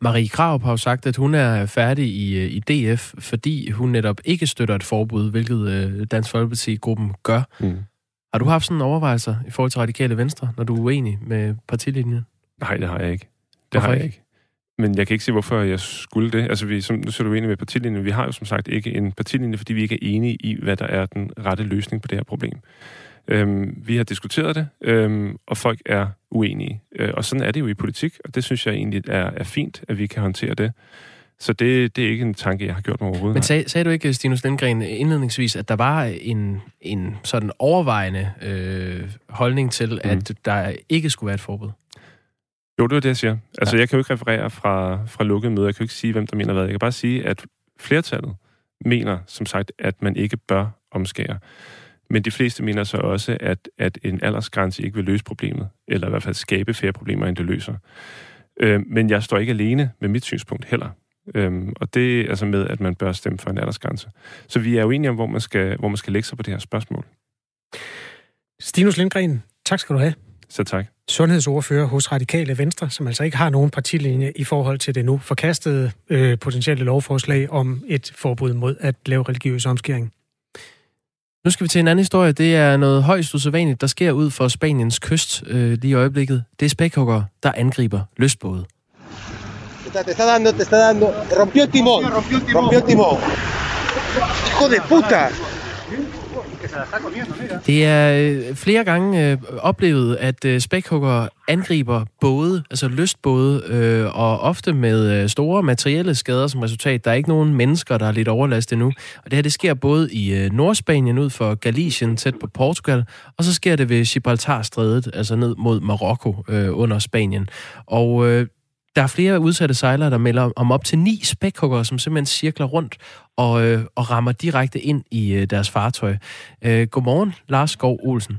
Marie Krav har jo sagt, at hun er færdig i, øh, i DF, fordi hun netop ikke støtter et forbud, hvilket øh, Dansk Folkeparti-gruppen gør. Mm. Har du haft sådan en overvejelse i forhold til radikale venstre, når du er uenig med partilinjen? Nej, det har jeg ikke. Det Hvorfor har jeg ikke? Men jeg kan ikke se, hvorfor jeg skulle det. Altså, vi, som, nu ser du enig med partilinjen. Vi har jo som sagt ikke en partilinje, fordi vi ikke er enige i, hvad der er den rette løsning på det her problem. Øhm, vi har diskuteret det, øhm, og folk er uenige. Øh, og sådan er det jo i politik, og det synes jeg egentlig er, er fint, at vi kan håndtere det. Så det, det er ikke en tanke, jeg har gjort mig overhovedet. Men sag, sagde du ikke, Stinus Lindgren, indledningsvis, at der var en, en sådan overvejende øh, holdning til, mm. at der ikke skulle være et forbud? Jo, det er det, jeg siger. Altså, ja. jeg kan jo ikke referere fra, fra lukkede møder. Jeg kan jo ikke sige, hvem der mener hvad. Jeg kan bare sige, at flertallet mener, som sagt, at man ikke bør omskære. Men de fleste mener så også, at, at en aldersgrænse ikke vil løse problemet, eller i hvert fald skabe flere problemer, end det løser. Øh, men jeg står ikke alene med mit synspunkt heller. Øhm, og det er altså med, at man bør stemme for en aldersgrænse. Så vi er jo enige om, hvor man skal, hvor man skal lægge sig på det her spørgsmål. Stinus Lindgren, tak skal du have. Så tak. Sundhedsordfører hos Radikale Venstre, som altså ikke har nogen partilinje i forhold til det nu forkastede øh, potentielle lovforslag om et forbud mod at lave religiøs omskæring. Nu skal vi til en anden historie. Det er noget højst usædvanligt, der sker ud for Spaniens kyst øh, lige i øjeblikket. Det er spækhugger, der angriber lystbåde. Te está dando, te está dando. Rompió el timón. Rompió el timón. Hijo de puta. Det er øh, flere gange øh, oplevet, at øh, spækhugger angriber både, altså lystbåde, øh, og ofte med øh, store materielle skader som resultat. Der er ikke nogen mennesker, der er lidt overlast endnu. Og det her, det sker både i øh, Nordspanien ud for Galicien, tæt på Portugal, og så sker det ved Gibraltar-strædet, altså ned mod Marokko øh, under Spanien. Og øh, der er flere udsatte sejlere, der melder om op til ni spækhuggere, som simpelthen cirkler rundt og, øh, og rammer direkte ind i øh, deres fartøj. Øh, godmorgen, Lars Skov Olsen.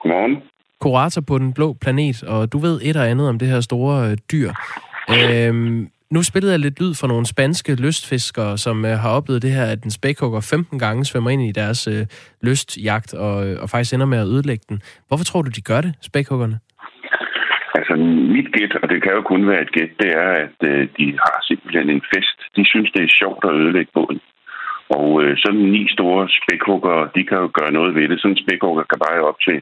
Godmorgen. Kurator på Den Blå Planet, og du ved et og andet om det her store øh, dyr. Øh, nu spillede jeg lidt lyd for nogle spanske lystfiskere, som øh, har oplevet det her, at en spækhugger 15 gange svømmer ind i deres øh, lystjagt og, øh, og faktisk ender med at ødelægge den. Hvorfor tror du, de gør det, spækhuggerne? Altså, mit gæt, og det kan jo kun være et gæt, det er, at øh, de har simpelthen en fest. De synes, det er sjovt at ødelægge båden. Og øh, sådan ni store spækhugger, de kan jo gøre noget ved det. Sådan en spækhugger kan bare op til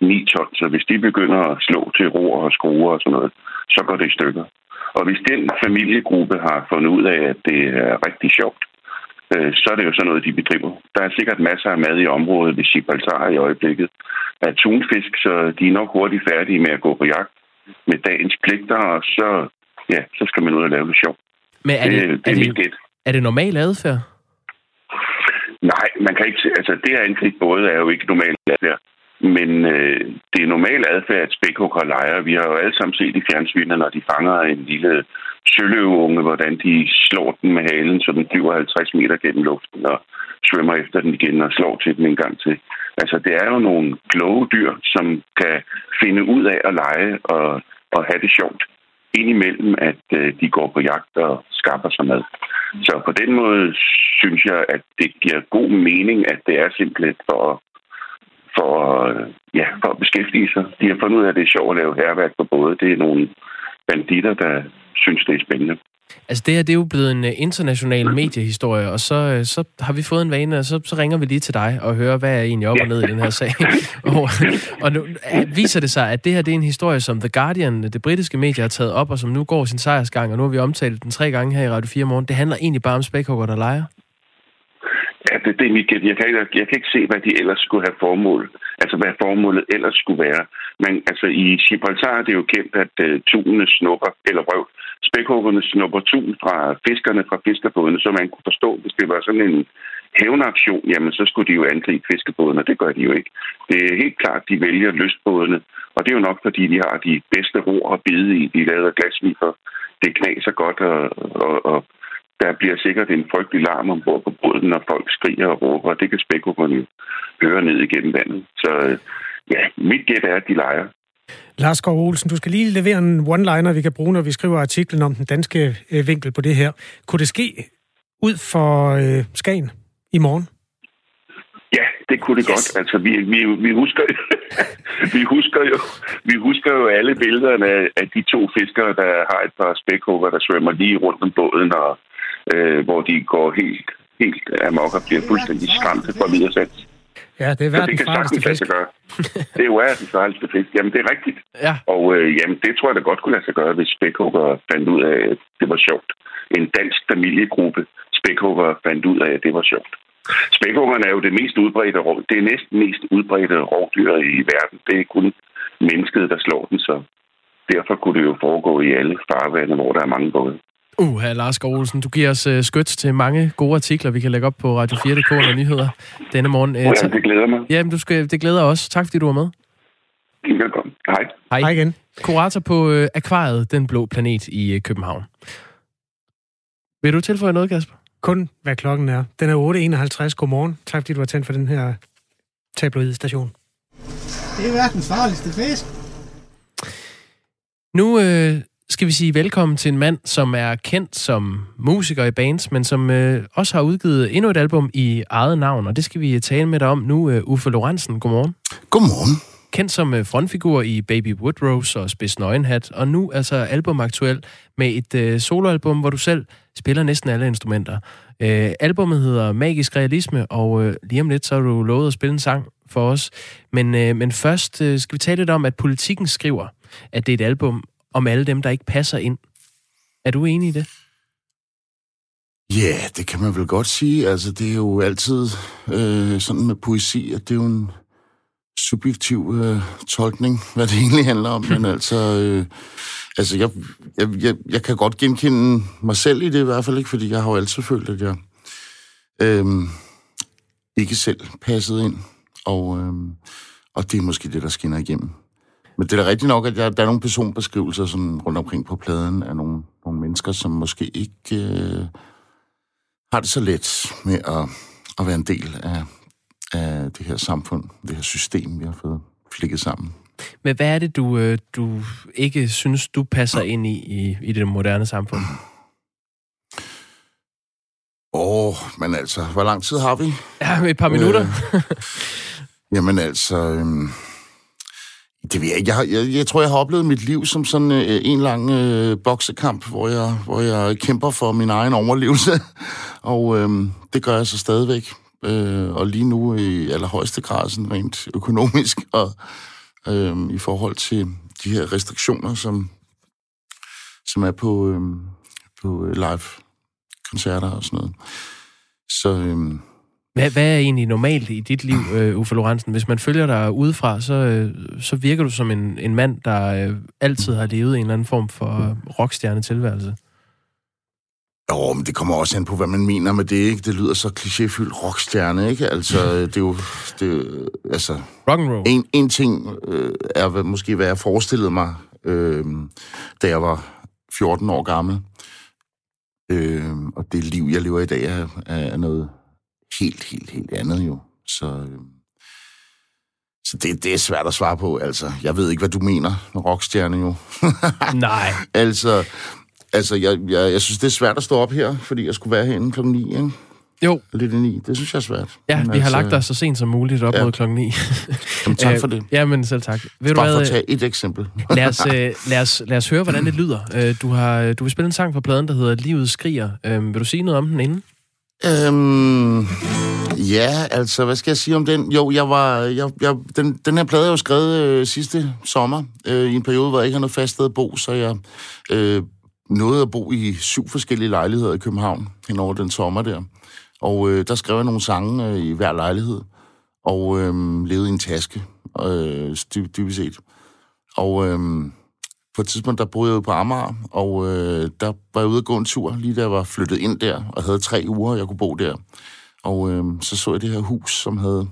9 ton, så hvis de begynder at slå til roer og skruer og sådan noget, så går det i stykker. Og hvis den familiegruppe har fundet ud af, at det er rigtig sjovt, øh, så er det jo sådan noget, de bedriver. Der er sikkert masser af mad i området ved Gibraltar i øjeblikket af tunfisk, så de er nok hurtigt færdige med at gå på jagt med dagens pligter, og så, ja, så skal man ud og lave det sjov. Men er det, det, det er, er, det, er det normal adfærd? Nej, man kan ikke... Altså, det her angribe både er jo ikke normal adfærd. Men øh, det er normal adfærd, at spækhugger leger. Vi har jo alle sammen set i fjernsynet, når de fanger en lille søløveunge, hvordan de slår den med halen, så den flyver 50 meter gennem luften og svømmer efter den igen og slår til den en gang til. Altså, det er jo nogle kloge dyr, som kan finde ud af at lege og, og have det sjovt indimellem, at øh, de går på jagt og skaffer sig mad. Så på den måde synes jeg, at det giver god mening, at det er simpelthen for, for, ja, for at beskæftige sig. De har fundet ud af, at det er sjovt at lave herværk på både. Det er nogle banditter, der synes, det er spændende. Altså det her, det er jo blevet en øh, international mediehistorie, og så, øh, så har vi fået en vane, og så, så ringer vi lige til dig og hører, hvad er egentlig op og ned i den her sag. og, og nu viser det sig, at det her det er en historie, som The Guardian, det britiske medie, har taget op, og som nu går sin sejrsgang, og nu har vi omtalt den tre gange her i Radio 4 morgen. Det handler egentlig bare om spækhugger, der leger. Ja, det, det er mit gæt. Jeg kan, ikke, jeg kan ikke se, hvad de ellers skulle have formål. Altså, hvad formålet ellers skulle være. Men altså, i Gibraltar er det jo kendt, at uh, tunene snupper, eller røv, spækhuggerne snupper tun fra fiskerne fra fiskerbådene, så man kunne forstå, hvis det var sådan en hævnaktion, jamen så skulle de jo angribe fiskebådene, og det gør de jo ikke. Det er helt klart, de vælger lystbådene, og det er jo nok, fordi de har de bedste roer at bide i. De lavet af glasvifer. Det knaser godt, og, og, og der bliver sikkert en frygtelig larm ombord på båden, når folk skriger og råber, og det kan spækhuggerne jo høre ned igennem vandet. Så øh, ja, mit gæt er, at de leger. Lars Skov Olsen, du skal lige levere en one-liner, vi kan bruge, når vi skriver artiklen om den danske øh, vinkel på det her. Kunne det ske ud for øh, Skagen i morgen? Ja, Det kunne det yes. godt. Altså, vi, vi, vi, husker, vi, husker jo, vi husker jo alle billederne af de to fiskere, der har et par spækhugger, der svømmer lige rundt om båden, og, øh, hvor de går helt, helt amok og bliver fuldstændig skræmte for videresats. Ja, det er verdens farligste fisk. Gøre. Det er jo verdens farligste fisk. Jamen, det er rigtigt. Ja. Og øh, jamen, det tror jeg da godt kunne lade sig gøre, hvis spækhugger fandt ud af, at det var sjovt. En dansk familiegruppe spækhugger fandt ud af, at det var sjovt. Spækhuggerne er jo det mest udbredte det er næsten mest udbredte rovdyr i verden. Det er kun mennesket, der slår den, så derfor kunne det jo foregå i alle farvande, hvor der er mange både. Uh, her Lars Gård Olsen, du giver os uh, skyts til mange gode artikler, vi kan lægge op på Radio4.dk og nyheder denne morgen. Uh, ja, det glæder mig. Jamen, du skal, det glæder os. Tak, fordi du var med. Velkommen. Hej. Hej. Hej igen. Kurator på uh, Akvariet, Den Blå Planet i uh, København. Vil du tilføje noget, Kasper? Kun hvad klokken er. Den er 8.51. Godmorgen. Tak fordi du var tændt for den her tabloid-station. Det er verdens farligste fisk. Nu øh, skal vi sige velkommen til en mand, som er kendt som musiker i bands, men som øh, også har udgivet endnu et album i eget navn, og det skal vi tale med dig om nu. Øh, Uffe Lorentzen, godmorgen. Godmorgen. Kendt som øh, frontfigur i Baby Woodrose og Spids Nøgenhat, og nu altså album aktuel med et øh, soloalbum, hvor du selv spiller næsten alle instrumenter. Øh, albummet hedder Magisk Realisme, og øh, lige om lidt så har du lovet at spille en sang for os. Men, øh, men først øh, skal vi tale lidt om, at politikken skriver, at det er et album om alle dem, der ikke passer ind. Er du enig i det? Ja, yeah, det kan man vel godt sige. Altså, det er jo altid øh, sådan med poesi, at det er jo en subjektiv øh, tolkning, hvad det egentlig handler om. Men altså, øh, altså jeg, jeg, jeg, jeg kan godt genkende mig selv i det i hvert fald ikke, fordi jeg har jo altid følt, at jeg øh, ikke selv passede ind. Og, øh, og det er måske det, der skinner igennem. Men det er da rigtigt nok, at jeg, der er nogle personbeskrivelser sådan rundt omkring på pladen af nogle, nogle mennesker, som måske ikke øh, har det så let med at, at være en del af, af det her samfund, det her system, vi har fået flikket sammen. Men hvad er det, du, øh, du ikke synes, du passer ind i, i, i det moderne samfund? Åh, oh, men altså, hvor lang tid har vi? Ja, et par minutter. Øh, jamen altså, øh, det ved jeg ikke. Jeg, jeg, jeg tror, jeg har oplevet mit liv som sådan øh, en lang øh, boksekamp, hvor jeg, hvor jeg kæmper for min egen overlevelse. og øh, det gør jeg så stadigvæk. Øh, og lige nu i allerhøjeste grad sådan rent økonomisk og øh, i forhold til de her restriktioner, som, som er på, øhm, øh, på live-koncerter og sådan noget. Så... Øh, hvad, hvad er egentlig normalt i dit liv, uh, Uffe Lorentzen? Hvis man følger dig udefra, så, uh, så virker du som en, en mand, der uh, altid har levet en eller anden form for rockstjerne-tilværelse. Jo, men det kommer også an på, hvad man mener med det, ikke? Det lyder så klichéfyldt rockstjerne, ikke? Altså, det er jo... Det, altså, Rock and roll. En, en ting øh, er måske, hvad jeg forestillede mig, øh, da jeg var 14 år gammel. Øh, og det liv, jeg lever i dag, er, er noget helt, helt, helt andet jo. Så, øh, så det, det er svært at svare på, altså. Jeg ved ikke, hvad du mener med rockstjerne jo. Nej. altså, altså jeg, jeg, jeg synes, det er svært at stå op her, fordi jeg skulle være herinde klokken 9, ikke? Jo. Lidt i 9. Det synes jeg er svært. Ja, men vi altså, har lagt dig så sent som muligt op ja. mod klokken 9. Jamen, tak for det. Ja, men selv tak. Vil Bare du for at tage et eksempel. lad, os, øh, lad, os, lad os høre, hvordan det lyder. Øh, du har du vil spille en sang på pladen, der hedder Livet skriger. Øh, vil du sige noget om den inden? Øhm, ja, altså, hvad skal jeg sige om den? Jo, jeg var, jeg, jeg, den, den her plade er jo skrevet øh, sidste sommer, øh, i en periode, hvor jeg ikke har noget fast sted at bo, så jeg øh, nåede at bo i syv forskellige lejligheder i København hen over den sommer der. Og øh, der skrev jeg nogle sange øh, i hver lejlighed, og øh, levede i en taske, øh, dybest set. Og øh, på et tidspunkt, der boede jeg på Amager, og øh, der var jeg ude at gå en tur, lige da jeg var flyttet ind der, og havde tre uger, jeg kunne bo der. Og øh, så så jeg det her hus, som havde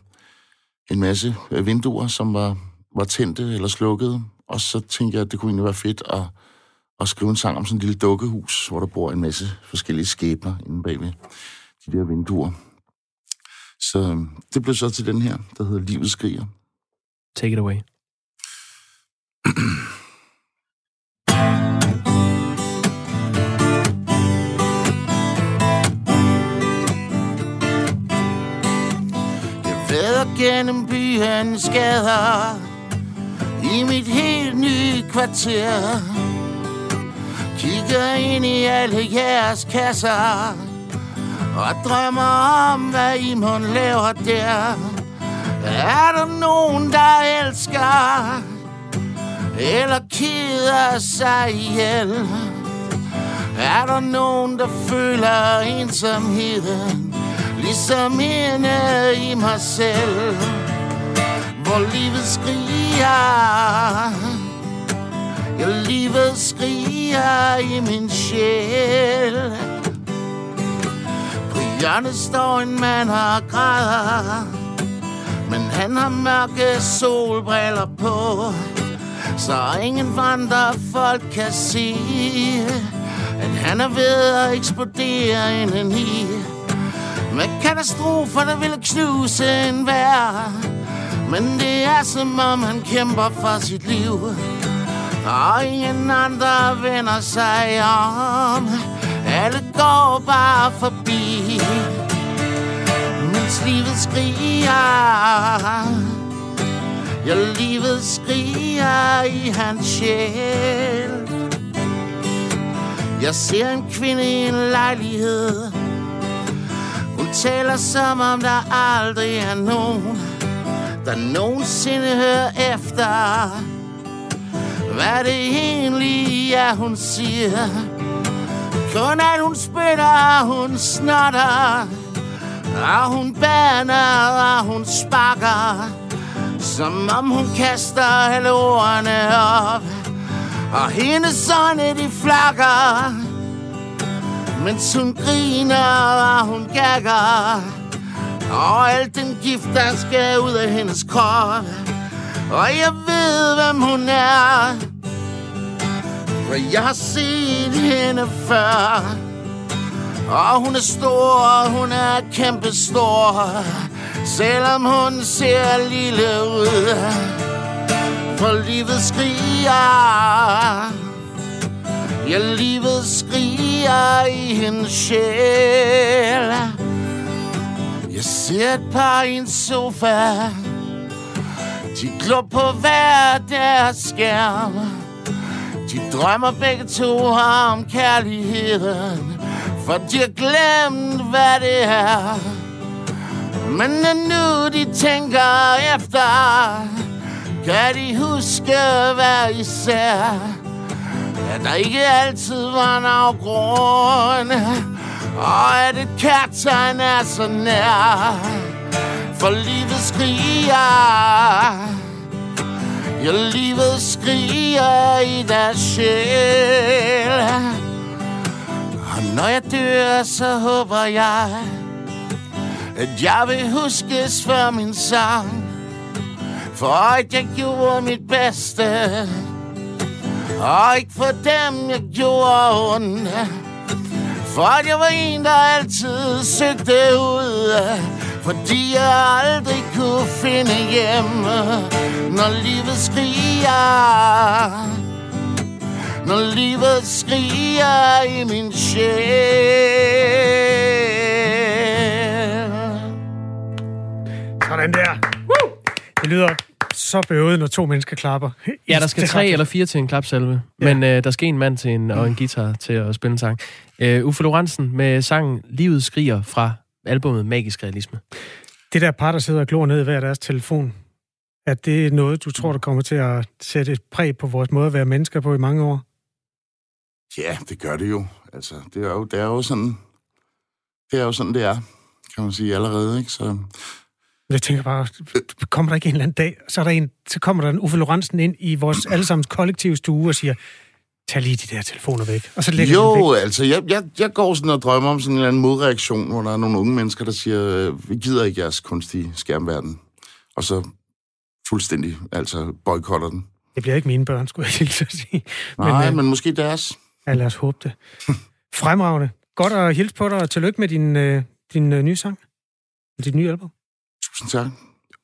en masse øh, vinduer, som var, var tændte eller slukkede. Og så tænkte jeg, at det kunne egentlig være fedt at, at skrive en sang om sådan et lille dukkehus, hvor der bor en masse forskellige skæbner inde bagved de der vinduer. Så øh, det blev så til den her, der hedder Livet skriger. Take it away. Gennem byens gader I mit helt nye kvarter. Kigger ind i alle jeres kasser Og drømmer om, hvad I må laver der. Er der nogen, der elsker? Eller keder sig ihjel. Er der nogen, der føler ensomheden Ligesom inde i mig selv. Hvor livet skriger. Ja, livet skriger i min sjæl. På hjørnet står en mand og græder. Men han har mørke solbriller på. Så ingen vandre folk kan se At han er ved at eksplodere indeni Med katastrofer, der vil knuse en vær Men det er som om han kæmper for sit liv. Og ingen andre vender sig om. Alle går bare forbi Mens livet skriger. Ja, livet skriger i hans sjæl. Jeg ser en kvinde i en lejlighed. Hun taler som om der aldrig er nogen Der nogensinde hører efter. Hvad det egentlig er, hun siger. Kun at hun spytter, hun snotter, og hun baner, og hun sparker, som om hun kaster alle ordene op. Og hendes øjne, de flakker, mens hun griner, og hun gagger. Og alt den gift, der skal ud af hendes krop. Og jeg ved, hvem hun er For jeg har set hende før og hun er stor, og hun er kæmpestor. Selvom hun ser lille ud For livet skriger. Ja, livet skriger i hendes sjæl. Jeg ser et par i en sofa. De glor på hver deres skærm. De drømmer begge to om kærligheden. For de har glemt, hvad det er? Men når nu de tænker efter Kan de huske hver især At der ikke altid var nogen grund Og at et kærtegn er så nær for livet skriger. Ja, livet skriger i deres sjæl. Og når jeg dør, så håber jeg At jeg vil huskes for min sang. For at jeg gjorde mit bedste Og ikke for dem, jeg gjorde ondt. For at jeg var en, der altid søgte ud fordi jeg aldrig kunne finde hjem Når livet skriger. Når livet skriger i min sjæl Sådan der. Woo! Det lyder så bøvet, når to mennesker klapper. Ja, der skal tre eller fire til en klapsalve, ja. men øh, der skal en mand til en, og en guitar til at spille en sang. Uh, Uffe Lorentzen med sangen Livet skriger fra albumet Magisk Realisme. Det der par, der sidder og glor ned i hver deres telefon, er det noget, du tror, der kommer til at sætte et præg på vores måde at være mennesker på i mange år? Ja, det gør det jo. Altså, det er jo, det er jo sådan, det er jo sådan, det er, kan man sige allerede, ikke? Så... Jeg tænker bare, kommer der ikke en eller anden dag, så, er der en, så kommer der en Uffe Lorentzen ind i vores allesammens kollektive stue og siger, tag lige de der telefoner væk. Og så lægger jo, væk. altså, jeg, jeg, jeg går sådan og drømmer om sådan en eller anden modreaktion, hvor der er nogle unge mennesker, der siger, vi gider ikke jeres kunstige skærmverden. Og så fuldstændig, altså, boykotter den. Det bliver ikke mine børn, skulle jeg hilse at sige. Nej, men, øh, men måske deres. Ja, lad os håbe det. Fremragende. Godt at hilse på dig, og tillykke med din, øh, din øh, nye sang. Dit nye album. Tusind tak.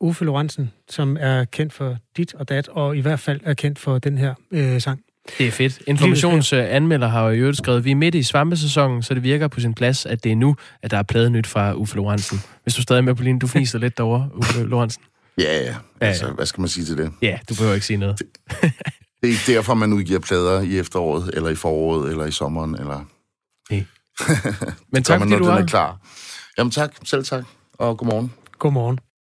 Uffe Lorentzen, som er kendt for dit og dat, og i hvert fald er kendt for den her øh, sang. Det er fedt. Informationsanmelder har jo i øvrigt skrevet, vi er midt i svampesæsonen, så det virker på sin plads, at det er nu, at der er pladet nyt fra Uffe Lorentzen. Hvis du stadig er med på linjen, du fniser lidt derovre, Uffe Lorentzen. Ja, ja. Altså, hvad skal man sige til det? Ja, du behøver ikke sige noget. Det er ikke derfor, man udgiver plader i efteråret, eller i foråret, eller i sommeren, eller... Nej. Men tak, man, fordi du er er klar. Jamen tak, selv tak, og godmorgen. Godmorgen.